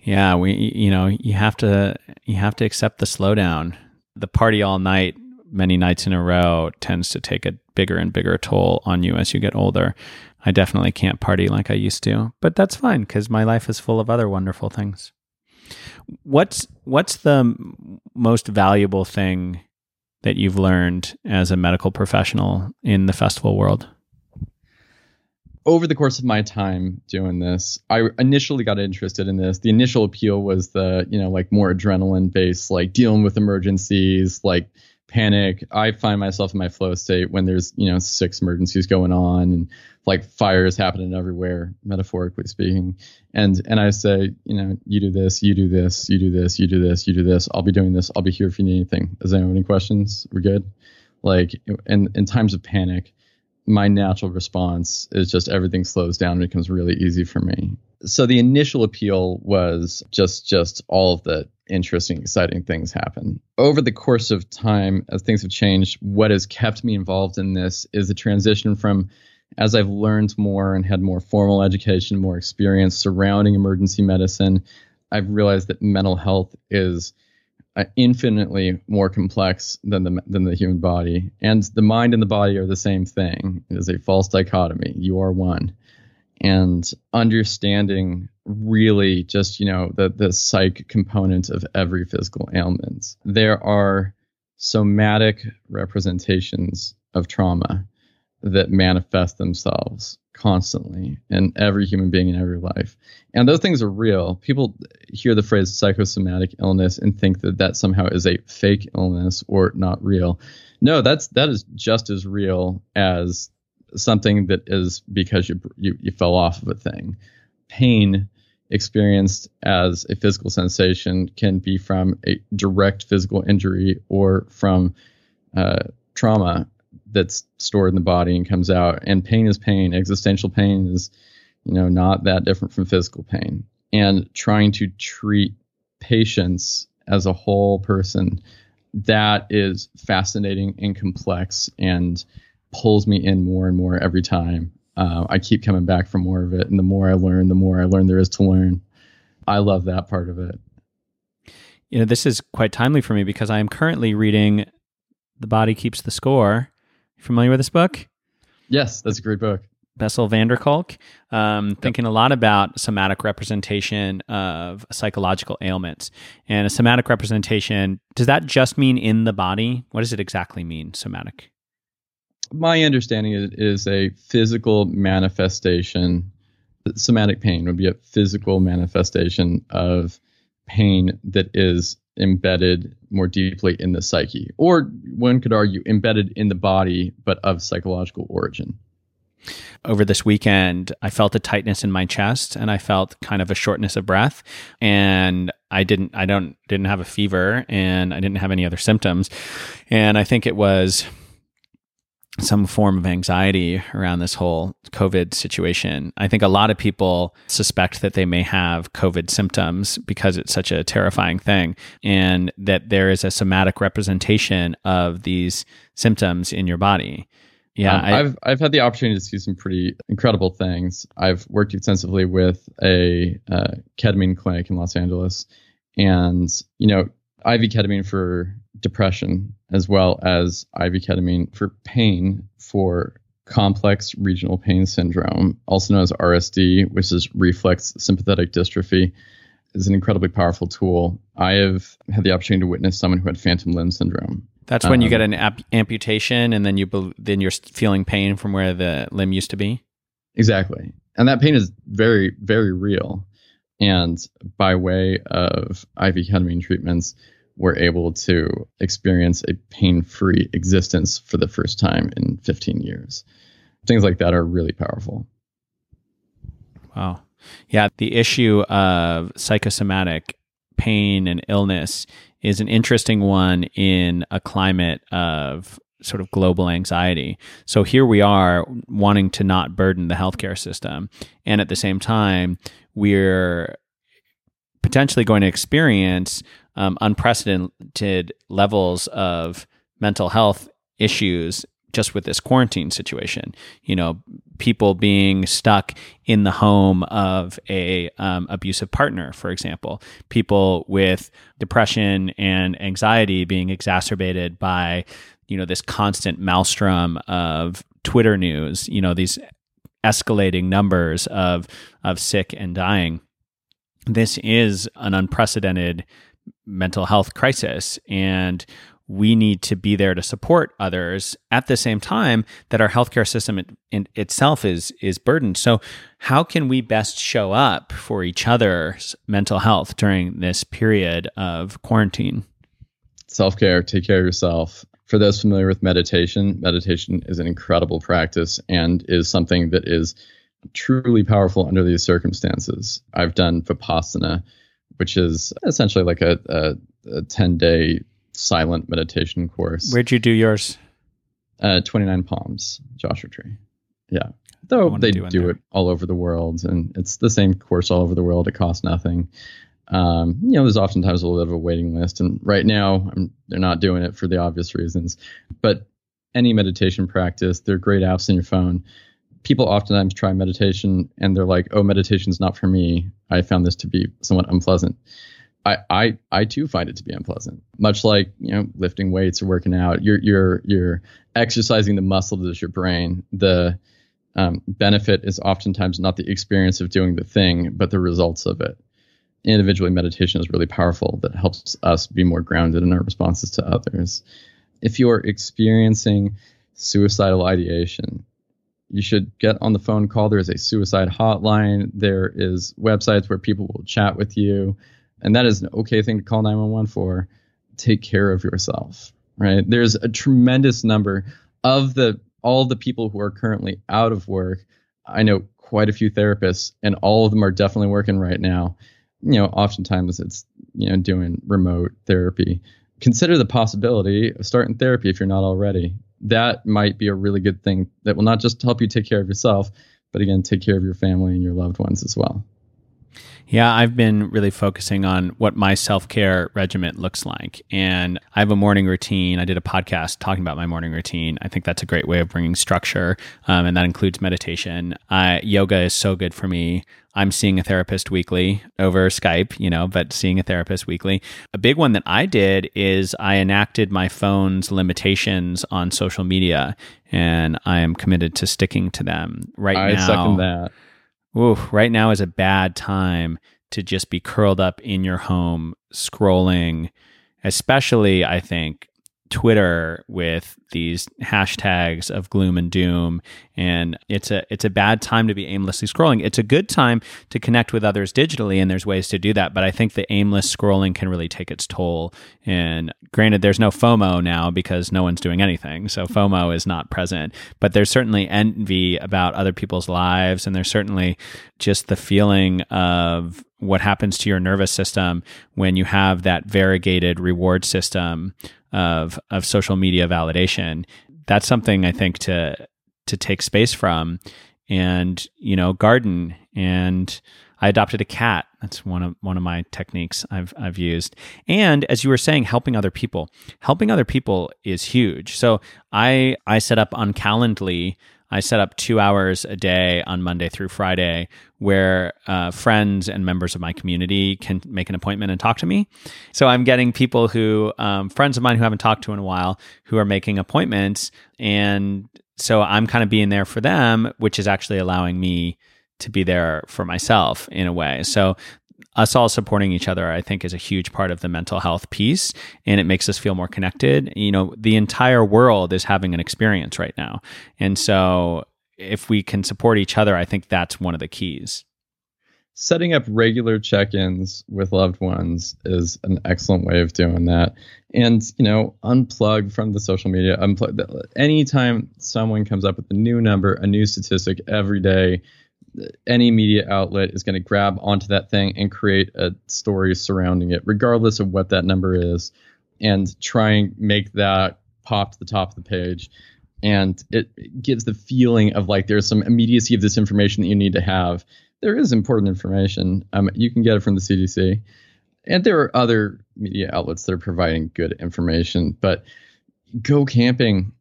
Yeah, we you know, you have to you have to accept the slowdown. The party all night many nights in a row tends to take a bigger and bigger toll on you as you get older. I definitely can't party like I used to, but that's fine cuz my life is full of other wonderful things. What's what's the most valuable thing that you've learned as a medical professional in the festival world? over the course of my time doing this, I initially got interested in this. The initial appeal was the, you know, like more adrenaline based, like dealing with emergencies, like panic. I find myself in my flow state when there's, you know, six emergencies going on and like fires happening everywhere, metaphorically speaking. And and I say, you know, you do this, you do this, you do this, you do this, you do this. I'll be doing this. I'll be here if you need anything. Does anyone any questions? We're good. Like in in times of panic, my natural response is just everything slows down and becomes really easy for me. So the initial appeal was just just all of the interesting, exciting things happen. Over the course of time, as things have changed, what has kept me involved in this is the transition from as I've learned more and had more formal education, more experience surrounding emergency medicine, I've realized that mental health is uh, infinitely more complex than the than the human body, and the mind and the body are the same thing. It is a false dichotomy. You are one, and understanding really just you know the the psych component of every physical ailment. There are somatic representations of trauma that manifest themselves constantly in every human being in every life. And those things are real. People hear the phrase psychosomatic illness and think that that somehow is a fake illness or not real. No that's that is just as real as something that is because you, you, you fell off of a thing. Pain experienced as a physical sensation can be from a direct physical injury or from uh, trauma that's stored in the body and comes out. And pain is pain. Existential pain is, you know, not that different from physical pain. And trying to treat patients as a whole person, that is fascinating and complex and pulls me in more and more every time. Uh, I keep coming back for more of it, and the more I learn, the more I learn there is to learn. I love that part of it. You know, this is quite timely for me because I am currently reading "The Body Keeps the Score." You familiar with this book? Yes, that's a great book. Bessel van der Kolk, um, thinking a lot about somatic representation of psychological ailments. And a somatic representation, does that just mean in the body? What does it exactly mean, somatic? My understanding is, is a physical manifestation. Somatic pain would be a physical manifestation of pain that is embedded more deeply in the psyche, or one could argue embedded in the body, but of psychological origin. Over this weekend, I felt a tightness in my chest and I felt kind of a shortness of breath. And I didn't, I don't, didn't have a fever and I didn't have any other symptoms. And I think it was some form of anxiety around this whole COVID situation. I think a lot of people suspect that they may have COVID symptoms because it's such a terrifying thing, and that there is a somatic representation of these symptoms in your body. Yeah, um, I, have I've had the opportunity to see some pretty incredible things. I've worked extensively with a uh, ketamine clinic in Los Angeles, and you know, IV ketamine for depression as well as IV ketamine for pain for complex regional pain syndrome, also known as RSD, which is reflex sympathetic dystrophy, is an incredibly powerful tool. I have had the opportunity to witness someone who had phantom limb syndrome. That's when um, you get an ap- amputation and then you then you're feeling pain from where the limb used to be. Exactly. And that pain is very very real. And by way of IV ketamine treatments, were able to experience a pain free existence for the first time in 15 years. Things like that are really powerful. Wow. Yeah. The issue of psychosomatic pain and illness is an interesting one in a climate of sort of global anxiety. So here we are wanting to not burden the healthcare system. And at the same time, we're potentially going to experience um, unprecedented levels of mental health issues just with this quarantine situation. You know, people being stuck in the home of a um, abusive partner, for example, people with depression and anxiety being exacerbated by you know this constant maelstrom of Twitter news. You know these escalating numbers of of sick and dying. This is an unprecedented mental health crisis and we need to be there to support others at the same time that our healthcare system in itself is is burdened. So, how can we best show up for each other's mental health during this period of quarantine? Self care, take care of yourself. For those familiar with meditation, meditation is an incredible practice and is something that is truly powerful under these circumstances. I've done Vipassana which is essentially like a, a, a 10 day silent meditation course. Where'd you do yours? Uh, 29 Palms, Joshua Tree. Yeah. Though they do, do it all over the world, and it's the same course all over the world. It costs nothing. Um, you know, there's oftentimes a little bit of a waiting list, and right now I'm, they're not doing it for the obvious reasons. But any meditation practice, they're great apps on your phone people oftentimes try meditation and they're like, "Oh, meditation's not for me. I found this to be somewhat unpleasant." I, I, I too find it to be unpleasant. Much like you know, lifting weights or working out, you're you're you're exercising the muscle that is your brain. The um, benefit is oftentimes not the experience of doing the thing, but the results of it. Individually, meditation is really powerful that helps us be more grounded in our responses to others. If you're experiencing suicidal ideation, you should get on the phone call. There is a suicide hotline. There is websites where people will chat with you. And that is an okay thing to call 911 for. Take care of yourself, right? There's a tremendous number of the all the people who are currently out of work. I know quite a few therapists, and all of them are definitely working right now. You know, oftentimes it's you know doing remote therapy. Consider the possibility of starting therapy if you're not already that might be a really good thing that will not just help you take care of yourself, but again, take care of your family and your loved ones as well. Yeah, I've been really focusing on what my self care regimen looks like. And I have a morning routine. I did a podcast talking about my morning routine. I think that's a great way of bringing structure, um, and that includes meditation. Uh, yoga is so good for me. I'm seeing a therapist weekly over Skype, you know, but seeing a therapist weekly. A big one that I did is I enacted my phone's limitations on social media, and I am committed to sticking to them right I now. I second that Ooh, right now is a bad time to just be curled up in your home scrolling, especially I think Twitter with these hashtags of gloom and doom and it's a it's a bad time to be aimlessly scrolling. It's a good time to connect with others digitally and there's ways to do that, but I think the aimless scrolling can really take its toll. And granted there's no FOMO now because no one's doing anything. So mm-hmm. FOMO is not present, but there's certainly envy about other people's lives and there's certainly just the feeling of what happens to your nervous system when you have that variegated reward system of of social media validation. That's something I think to to take space from, and you know, garden. And I adopted a cat. That's one of one of my techniques I've I've used. And as you were saying, helping other people. Helping other people is huge. So I I set up on Calendly I set up two hours a day on Monday through Friday where uh, friends and members of my community can make an appointment and talk to me. So I'm getting people who, um, friends of mine who haven't talked to in a while, who are making appointments. And so I'm kind of being there for them, which is actually allowing me to be there for myself in a way. So us all supporting each other, I think, is a huge part of the mental health piece. And it makes us feel more connected. You know, the entire world is having an experience right now. And so if we can support each other, I think that's one of the keys. Setting up regular check ins with loved ones is an excellent way of doing that. And, you know, unplug from the social media. Unplug. Anytime someone comes up with a new number, a new statistic every day, any media outlet is going to grab onto that thing and create a story surrounding it, regardless of what that number is, and try and make that pop to the top of the page. And it gives the feeling of like there's some immediacy of this information that you need to have. There is important information. Um, you can get it from the CDC. And there are other media outlets that are providing good information, but go camping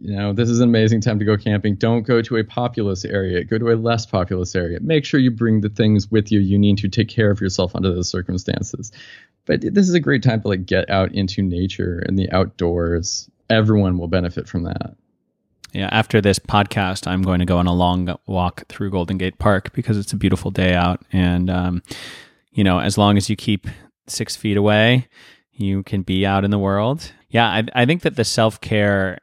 you know, this is an amazing time to go camping. Don't go to a populous area. Go to a less populous area. Make sure you bring the things with you you need to take care of yourself under those circumstances. But this is a great time to like get out into nature and the outdoors. Everyone will benefit from that. Yeah, after this podcast, I'm going to go on a long walk through Golden Gate Park because it's a beautiful day out. And, um, you know, as long as you keep six feet away, you can be out in the world. Yeah, I, I think that the self care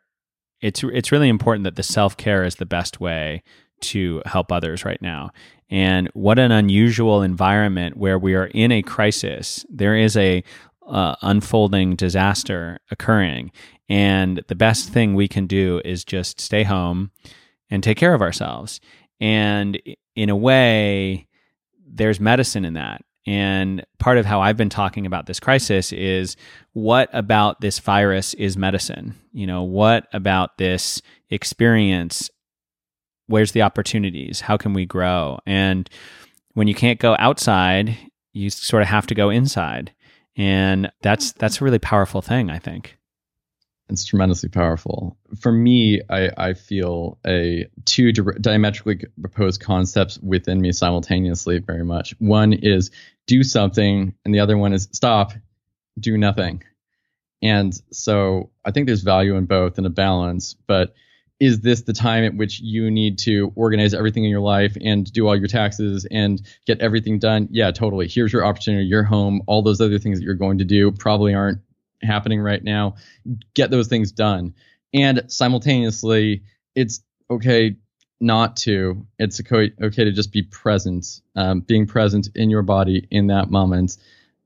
it's it's really important that the self care is the best way to help others right now. And what an unusual environment where we are in a crisis. There is a uh, unfolding disaster occurring, and the best thing we can do is just stay home and take care of ourselves. And in a way, there's medicine in that. And part of how I've been talking about this crisis is what about this virus is medicine? You know, what about this experience? Where's the opportunities? How can we grow? And when you can't go outside, you sort of have to go inside. And that's that's a really powerful thing, I think. It's tremendously powerful. For me, I, I feel a two diametrically opposed concepts within me simultaneously very much. One is do something, and the other one is stop, do nothing. And so I think there's value in both and a balance, but is this the time at which you need to organize everything in your life and do all your taxes and get everything done? Yeah, totally. Here's your opportunity, your home, all those other things that you're going to do probably aren't happening right now. Get those things done. And simultaneously, it's okay not to. It's okay, to just be present, um, being present in your body in that moment.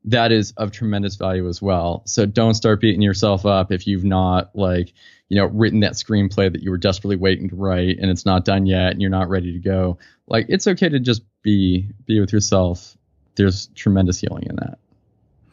That is of tremendous value as well. So don't start beating yourself up if you've not like you know, written that screenplay that you were desperately waiting to write and it's not done yet and you're not ready to go. Like it's okay to just be be with yourself. There's tremendous healing in that.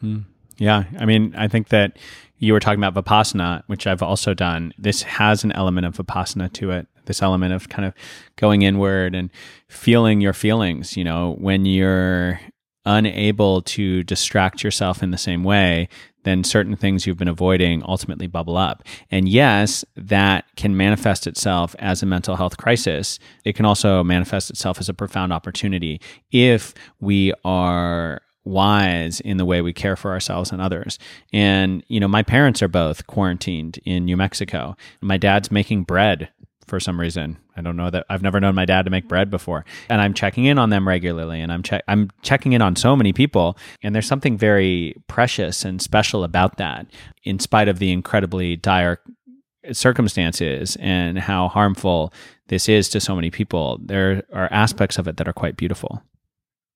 Hmm. Yeah, I mean, I think that you were talking about vipassana, which I've also done. This has an element of vipassana to it. This element of kind of going inward and feeling your feelings. You know, when you're unable to distract yourself in the same way, then certain things you've been avoiding ultimately bubble up. And yes, that can manifest itself as a mental health crisis. It can also manifest itself as a profound opportunity if we are wise in the way we care for ourselves and others. And, you know, my parents are both quarantined in New Mexico. My dad's making bread for some reason. I don't know that I've never known my dad to make bread before. And I'm checking in on them regularly and I'm che- I'm checking in on so many people and there's something very precious and special about that in spite of the incredibly dire circumstances and how harmful this is to so many people. There are aspects of it that are quite beautiful.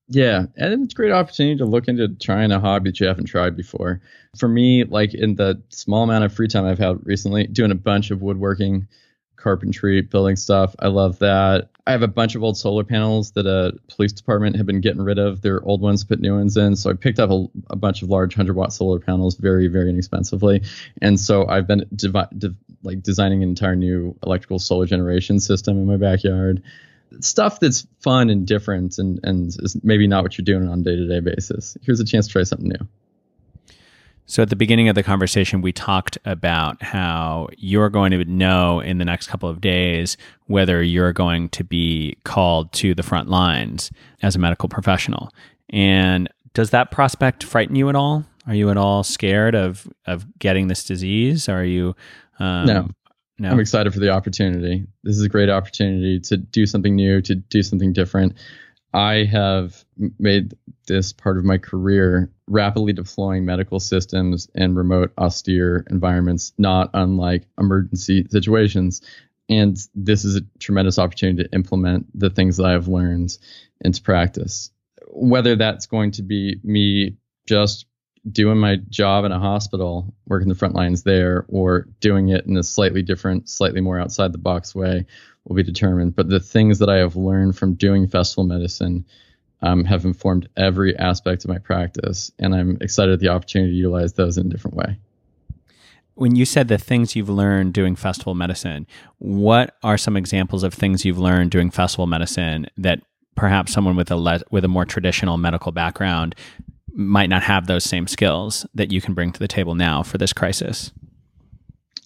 Yeah, and it's a great opportunity to look into trying a hobby that you haven't tried before. For me, like in the small amount of free time I've had recently, doing a bunch of woodworking carpentry, building stuff. I love that. I have a bunch of old solar panels that a police department had been getting rid of. Their old ones, put new ones in. So I picked up a, a bunch of large 100 watt solar panels very, very inexpensively. And so I've been devi- de- like designing an entire new electrical solar generation system in my backyard. Stuff that's fun and different and, and is maybe not what you're doing on a day to day basis. Here's a chance to try something new. So at the beginning of the conversation, we talked about how you're going to know in the next couple of days whether you're going to be called to the front lines as a medical professional. And does that prospect frighten you at all? Are you at all scared of of getting this disease? Are you? Um, no. No. I'm excited for the opportunity. This is a great opportunity to do something new, to do something different. I have made this part of my career rapidly deploying medical systems in remote, austere environments, not unlike emergency situations. And this is a tremendous opportunity to implement the things that I've learned into practice. Whether that's going to be me just doing my job in a hospital, working the front lines there, or doing it in a slightly different, slightly more outside the box way will be determined. But the things that I have learned from doing festival medicine um, have informed every aspect of my practice, and I'm excited at the opportunity to utilize those in a different way. When you said the things you've learned doing festival medicine, what are some examples of things you've learned doing festival medicine that perhaps someone with a le- with a more traditional medical background might not have those same skills that you can bring to the table now for this crisis?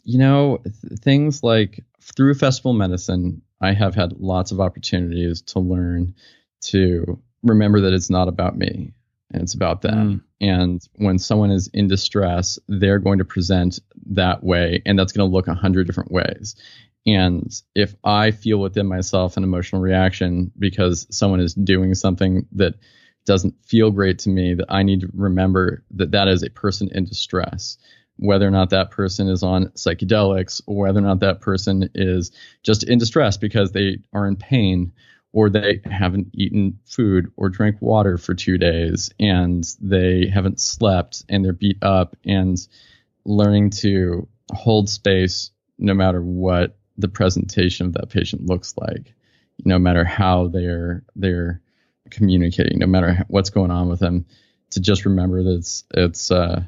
You know, th- things like through festival medicine, I have had lots of opportunities to learn to remember that it's not about me and it's about them. Mm. And when someone is in distress, they're going to present that way, and that's going to look a hundred different ways. And if I feel within myself an emotional reaction because someone is doing something that doesn't feel great to me, that I need to remember that that is a person in distress. Whether or not that person is on psychedelics or whether or not that person is just in distress because they are in pain or they haven't eaten food or drank water for two days and they haven't slept and they're beat up and learning to hold space no matter what the presentation of that patient looks like no matter how they're they're communicating no matter what's going on with them to just remember that it's it's uh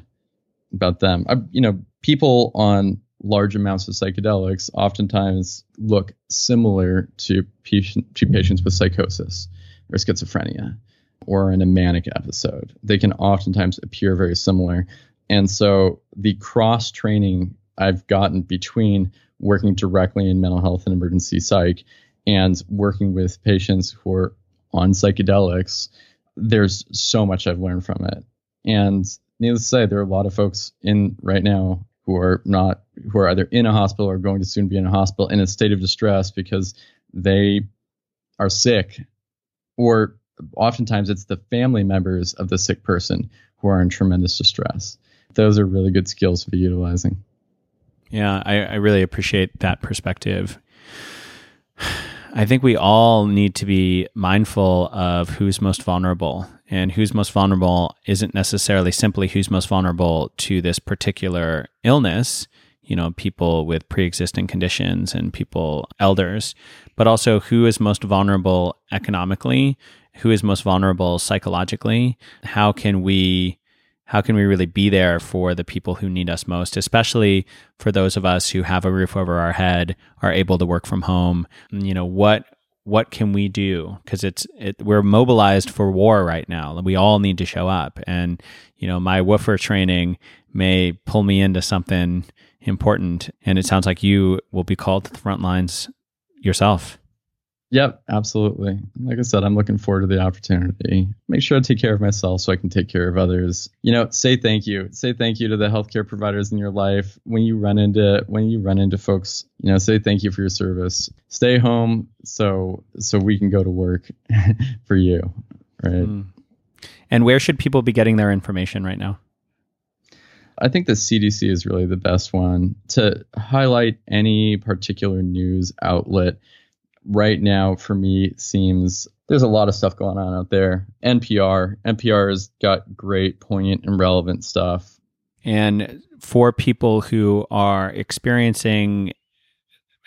about them. I, you know, people on large amounts of psychedelics oftentimes look similar to, patient, to patients with psychosis or schizophrenia or in a manic episode. They can oftentimes appear very similar. And so the cross training I've gotten between working directly in mental health and emergency psych and working with patients who are on psychedelics, there's so much I've learned from it. And needless to say, there are a lot of folks in right now who are not who are either in a hospital or going to soon be in a hospital in a state of distress because they are sick. Or oftentimes it's the family members of the sick person who are in tremendous distress. Those are really good skills to be utilizing. Yeah I, I really appreciate that perspective I think we all need to be mindful of who's most vulnerable. And who's most vulnerable isn't necessarily simply who's most vulnerable to this particular illness, you know, people with pre existing conditions and people, elders, but also who is most vulnerable economically, who is most vulnerable psychologically. How can we how can we really be there for the people who need us most, especially for those of us who have a roof over our head, are able to work from home? You know, what what can we do? Because it's it, we're mobilized for war right now. We all need to show up, and you know, my woofer training may pull me into something important, and it sounds like you will be called to the front lines yourself. Yep, absolutely. Like I said, I'm looking forward to the opportunity. Make sure I take care of myself so I can take care of others. You know, say thank you. Say thank you to the healthcare providers in your life. When you run into when you run into folks, you know, say thank you for your service. Stay home so so we can go to work [laughs] for you, right? Mm. And where should people be getting their information right now? I think the CDC is really the best one to highlight any particular news outlet right now for me seems there's a lot of stuff going on out there. NPR, NPR has got great, poignant, and relevant stuff. And for people who are experiencing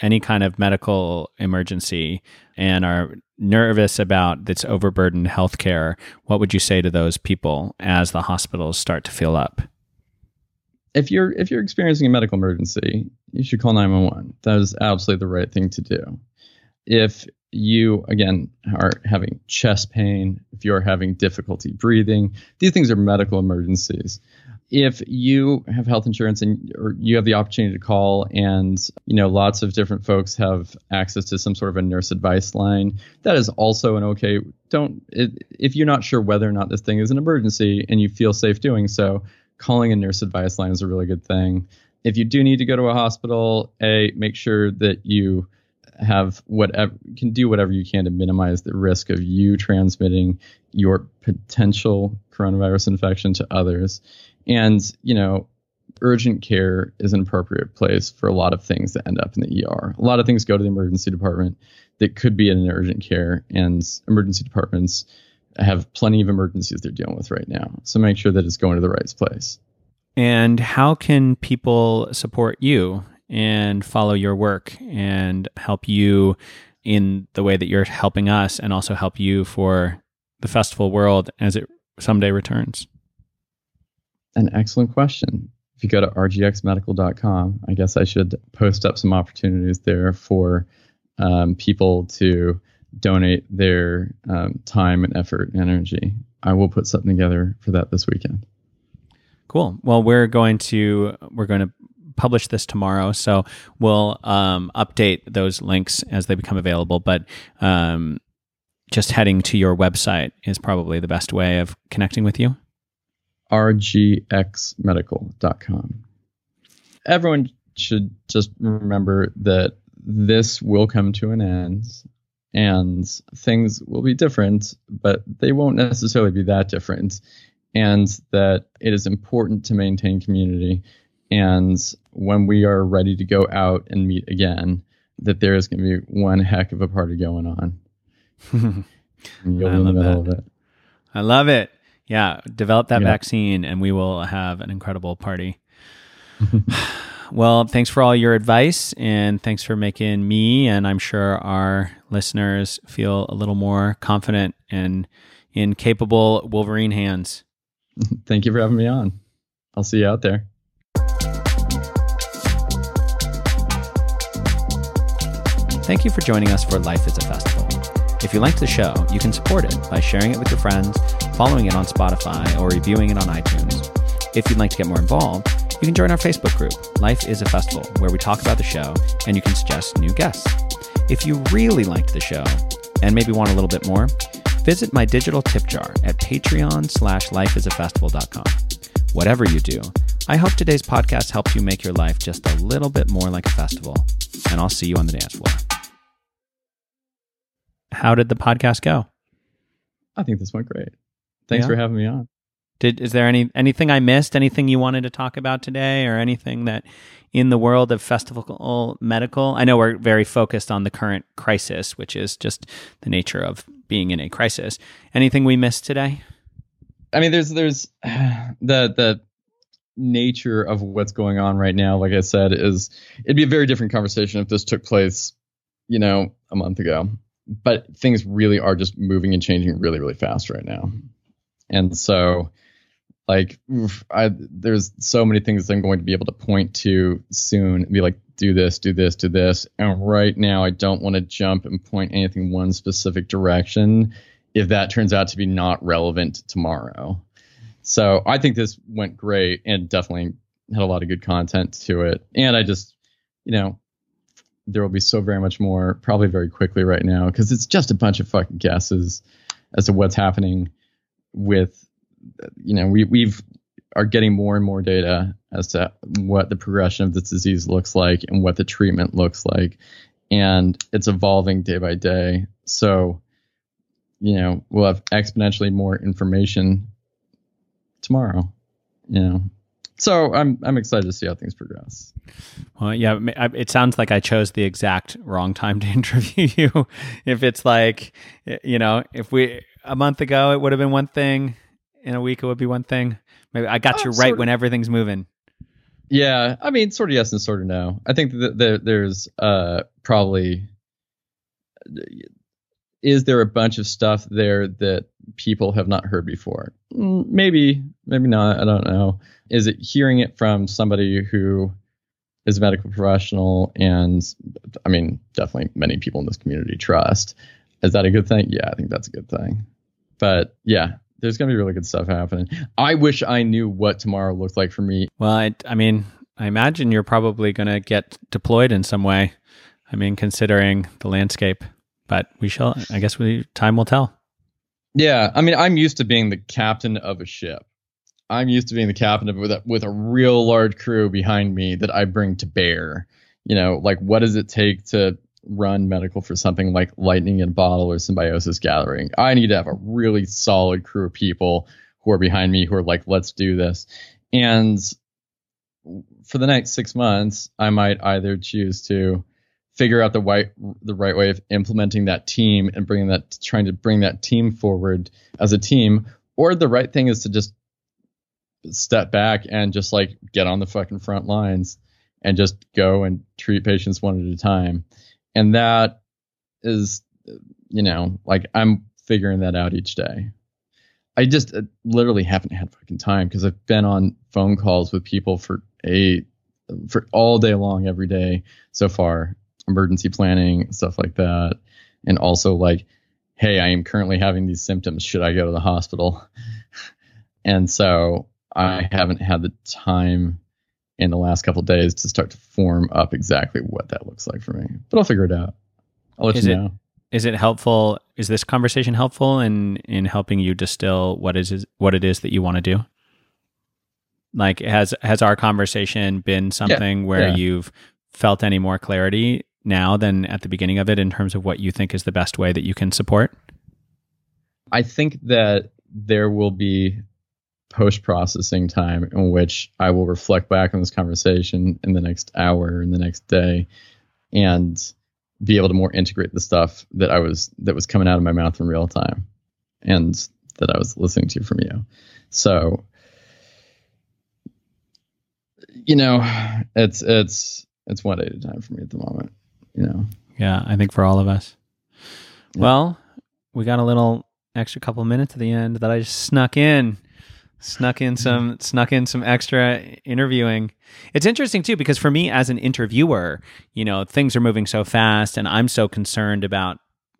any kind of medical emergency and are nervous about this overburdened healthcare, what would you say to those people as the hospitals start to fill up? If you're if you're experiencing a medical emergency, you should call 911. That is absolutely the right thing to do if you again are having chest pain, if you're having difficulty breathing, these things are medical emergencies. If you have health insurance and or you have the opportunity to call and you know lots of different folks have access to some sort of a nurse advice line, that is also an okay. Don't if you're not sure whether or not this thing is an emergency and you feel safe doing so, calling a nurse advice line is a really good thing. If you do need to go to a hospital, a make sure that you have whatever can do whatever you can to minimize the risk of you transmitting your potential coronavirus infection to others and you know urgent care is an appropriate place for a lot of things that end up in the ER. A lot of things go to the emergency department that could be in an urgent care, and emergency departments have plenty of emergencies they're dealing with right now. So make sure that it's going to the right place. And how can people support you and follow your work and help you in the way that you're helping us and also help you for the festival world as it someday returns? An excellent question. If you go to rgxmedical.com, I guess I should post up some opportunities there for um, people to donate their um, time and effort and energy. I will put something together for that this weekend. Cool. Well, we're going to we're going to publish this tomorrow, so we'll um, update those links as they become available. But um, just heading to your website is probably the best way of connecting with you. rgxmedical.com. Everyone should just remember that this will come to an end and things will be different, but they won't necessarily be that different. And that it is important to maintain community and when we are ready to go out and meet again, that there is going to be one heck of a party going on. [laughs] you'll be in the middle that. of it. I love it. Yeah, develop that yeah. vaccine and we will have an incredible party. [sighs] well, thanks for all your advice and thanks for making me and I'm sure our listeners feel a little more confident and in capable Wolverine hands. [laughs] Thank you for having me on. I'll see you out there. Thank you for joining us for Life is a Festival. If you liked the show, you can support it by sharing it with your friends, following it on Spotify, or reviewing it on iTunes. If you'd like to get more involved, you can join our Facebook group, Life is a Festival, where we talk about the show and you can suggest new guests. If you really liked the show and maybe want a little bit more, visit my digital tip jar at patreon slash lifeisafestival.com. Whatever you do, I hope today's podcast helps you make your life just a little bit more like a festival. And I'll see you on the dance floor. How did the podcast go? I think this went great. Thanks yeah. for having me on. Did is there any anything I missed? Anything you wanted to talk about today, or anything that in the world of festival medical? I know we're very focused on the current crisis, which is just the nature of being in a crisis. Anything we missed today? I mean, there's there's [sighs] the the nature of what's going on right now. Like I said, is it'd be a very different conversation if this took place, you know, a month ago. But things really are just moving and changing really, really fast right now, and so like I, there's so many things I'm going to be able to point to soon and be like, do this, do this, do this. And right now, I don't want to jump and point anything one specific direction if that turns out to be not relevant tomorrow. So I think this went great and definitely had a lot of good content to it. And I just, you know, there will be so very much more probably very quickly right now because it's just a bunch of fucking guesses as to what's happening with you know, we we've are getting more and more data as to what the progression of this disease looks like and what the treatment looks like, and it's evolving day by day. So, you know, we'll have exponentially more information tomorrow. You know, so I'm I'm excited to see how things progress. Well, yeah, it sounds like I chose the exact wrong time to [laughs] interview you. if it's like, you know, if we a month ago it would have been one thing, in a week it would be one thing. Maybe I got oh, you right when everything's moving. Yeah, I mean, sort of yes and sort of no. I think that there, there's uh, probably is there a bunch of stuff there that people have not heard before? Mm, maybe, maybe not. I don't know. Is it hearing it from somebody who is a medical professional and I mean, definitely many people in this community trust? Is that a good thing? Yeah, I think that's a good thing. But yeah, there's gonna be really good stuff happening. I wish I knew what tomorrow looked like for me. Well, I, I mean, I imagine you're probably gonna get deployed in some way. I mean, considering the landscape, but we shall. I guess we time will tell. Yeah, I mean, I'm used to being the captain of a ship. I'm used to being the captain of with a, with a real large crew behind me that I bring to bear. You know, like what does it take to run medical for something like lightning in a bottle or symbiosis gathering. I need to have a really solid crew of people who are behind me who are like, let's do this. And for the next six months, I might either choose to figure out the right the right way of implementing that team and bringing that trying to bring that team forward as a team, or the right thing is to just step back and just like get on the fucking front lines and just go and treat patients one at a time. And that is you know like i'm figuring that out each day. I just uh, literally haven't had fucking time because i've been on phone calls with people for a for all day long every day so far emergency planning stuff like that and also like hey i am currently having these symptoms should i go to the hospital [laughs] and so i haven't had the time in the last couple days to start to form up exactly what that looks like for me. But I'll figure it out. I'll let is you it, know. Is it helpful? Is this conversation helpful in in helping you distill what is what it is that you want to do? Like has has our conversation been something yeah, where yeah. you've felt any more clarity now than at the beginning of it in terms of what you think is the best way that you can support? I think that there will be post processing time in which I will reflect back on this conversation in the next hour in the next day and be able to more integrate the stuff that I was that was coming out of my mouth in real time and that I was listening to from you. So you know, it's it's it's one day at a time for me at the moment, you know. Yeah, I think for all of us. Yeah. Well, we got a little extra couple minutes at the end that I just snuck in snuck in mm. some snuck in some extra interviewing it's interesting too because for me as an interviewer you know things are moving so fast and i'm so concerned about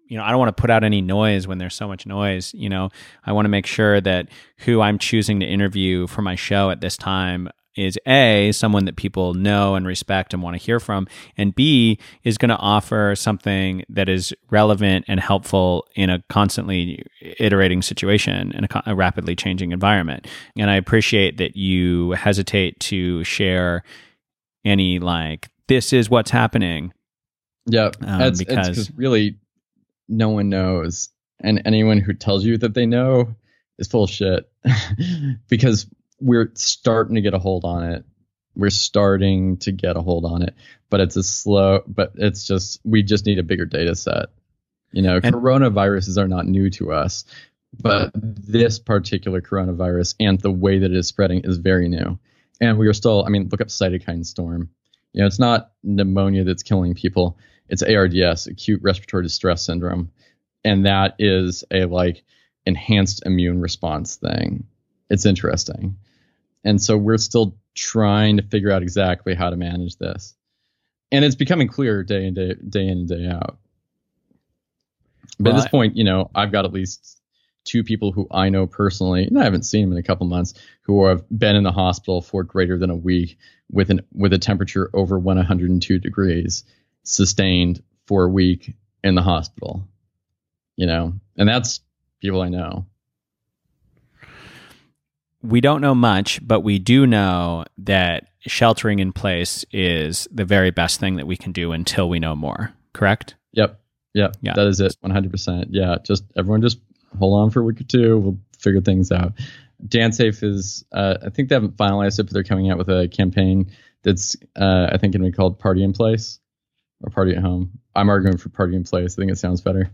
you know i don't want to put out any noise when there's so much noise you know i want to make sure that who i'm choosing to interview for my show at this time is A, someone that people know and respect and want to hear from, and B, is going to offer something that is relevant and helpful in a constantly iterating situation in a, a rapidly changing environment. And I appreciate that you hesitate to share any like, this is what's happening. Yeah. Um, it's, because it's really no one knows. And anyone who tells you that they know is full of shit [laughs] because we're starting to get a hold on it. We're starting to get a hold on it, but it's a slow, but it's just, we just need a bigger data set. You know, and, coronaviruses are not new to us, but this particular coronavirus and the way that it is spreading is very new. And we are still, I mean, look up cytokine storm. You know, it's not pneumonia that's killing people. It's ARDS, acute respiratory distress syndrome. And that is a like enhanced immune response thing. It's interesting. And so we're still trying to figure out exactly how to manage this. And it's becoming clearer day in day day in and day out. But well, at this point, you know, I've got at least two people who I know personally, and I haven't seen them in a couple months, who have been in the hospital for greater than a week with an with a temperature over 102 degrees, sustained for a week in the hospital. You know, and that's people I know we don't know much, but we do know that sheltering in place is the very best thing that we can do until we know more. Correct? Yep. Yep. Yeah. That is it. 100%. Yeah. Just everyone just hold on for a week or two. We'll figure things out. DanceSafe is, uh, I think they haven't finalized it, but they're coming out with a campaign that's, uh, I think, going to be called Party in Place or Party at Home. I'm arguing for Party in Place. I think it sounds better.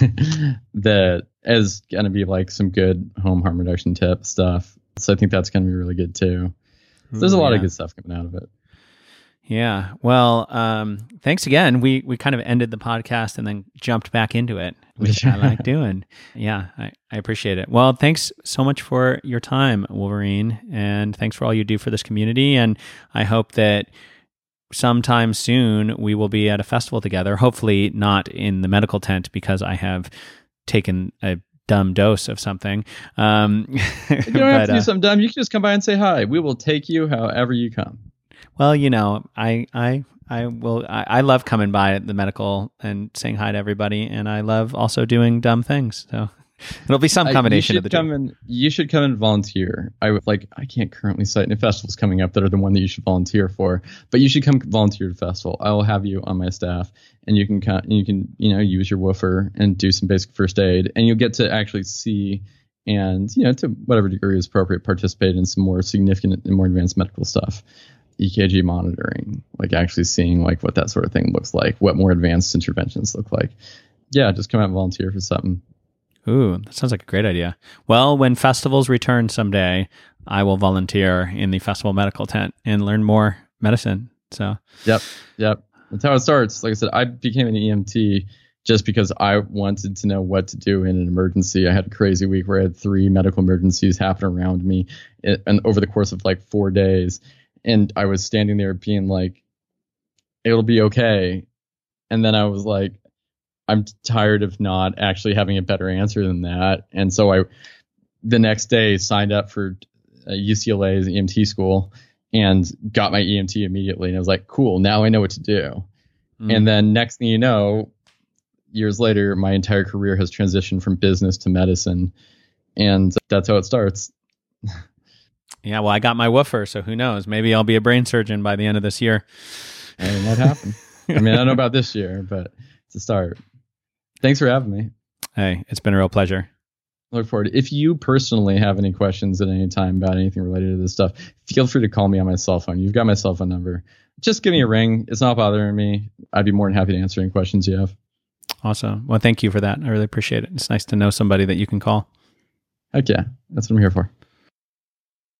[laughs] that is going to be like some good home harm reduction tip stuff so I think that's going to be really good too. So there's a lot yeah. of good stuff coming out of it. Yeah. Well, um, thanks again. We we kind of ended the podcast and then jumped back into it, which I like [laughs] doing. Yeah, I, I appreciate it. Well, thanks so much for your time, Wolverine, and thanks for all you do for this community. And I hope that sometime soon we will be at a festival together. Hopefully, not in the medical tent because I have taken a dumb dose of something. Um, you don't [laughs] but, have to do uh, something dumb. You can just come by and say hi. We will take you however you come. Well, you know, I I I will. I, I love coming by at the medical and saying hi to everybody, and I love also doing dumb things. So It'll be some combination of the come two. And, you should come and volunteer. I would like. I can't currently cite any festivals coming up that are the one that you should volunteer for, but you should come volunteer to festival. I will have you on my staff, and you can come, you can you know use your woofer and do some basic first aid, and you'll get to actually see and you know to whatever degree is appropriate participate in some more significant and more advanced medical stuff. EKG monitoring, like actually seeing like what that sort of thing looks like, what more advanced interventions look like. Yeah, just come out and volunteer for something. Ooh, that sounds like a great idea. Well, when festivals return someday, I will volunteer in the festival medical tent and learn more medicine. So, yep, yep. That's how it starts. Like I said, I became an EMT just because I wanted to know what to do in an emergency. I had a crazy week where I had three medical emergencies happen around me and over the course of like four days. And I was standing there being like, it'll be okay. And then I was like, I'm tired of not actually having a better answer than that. And so I, the next day, signed up for UCLA's EMT school and got my EMT immediately. And I was like, cool, now I know what to do. Mm. And then next thing you know, years later, my entire career has transitioned from business to medicine. And that's how it starts. [laughs] yeah, well, I got my woofer, so who knows? Maybe I'll be a brain surgeon by the end of this year. And what happened? I mean, I don't know about this year, but it's a start. Thanks for having me. Hey, it's been a real pleasure. Look forward. If you personally have any questions at any time about anything related to this stuff, feel free to call me on my cell phone. You've got my cell phone number. Just give me a ring. It's not bothering me. I'd be more than happy to answer any questions you have. Awesome. Well, thank you for that. I really appreciate it. It's nice to know somebody that you can call. Heck yeah. That's what I'm here for.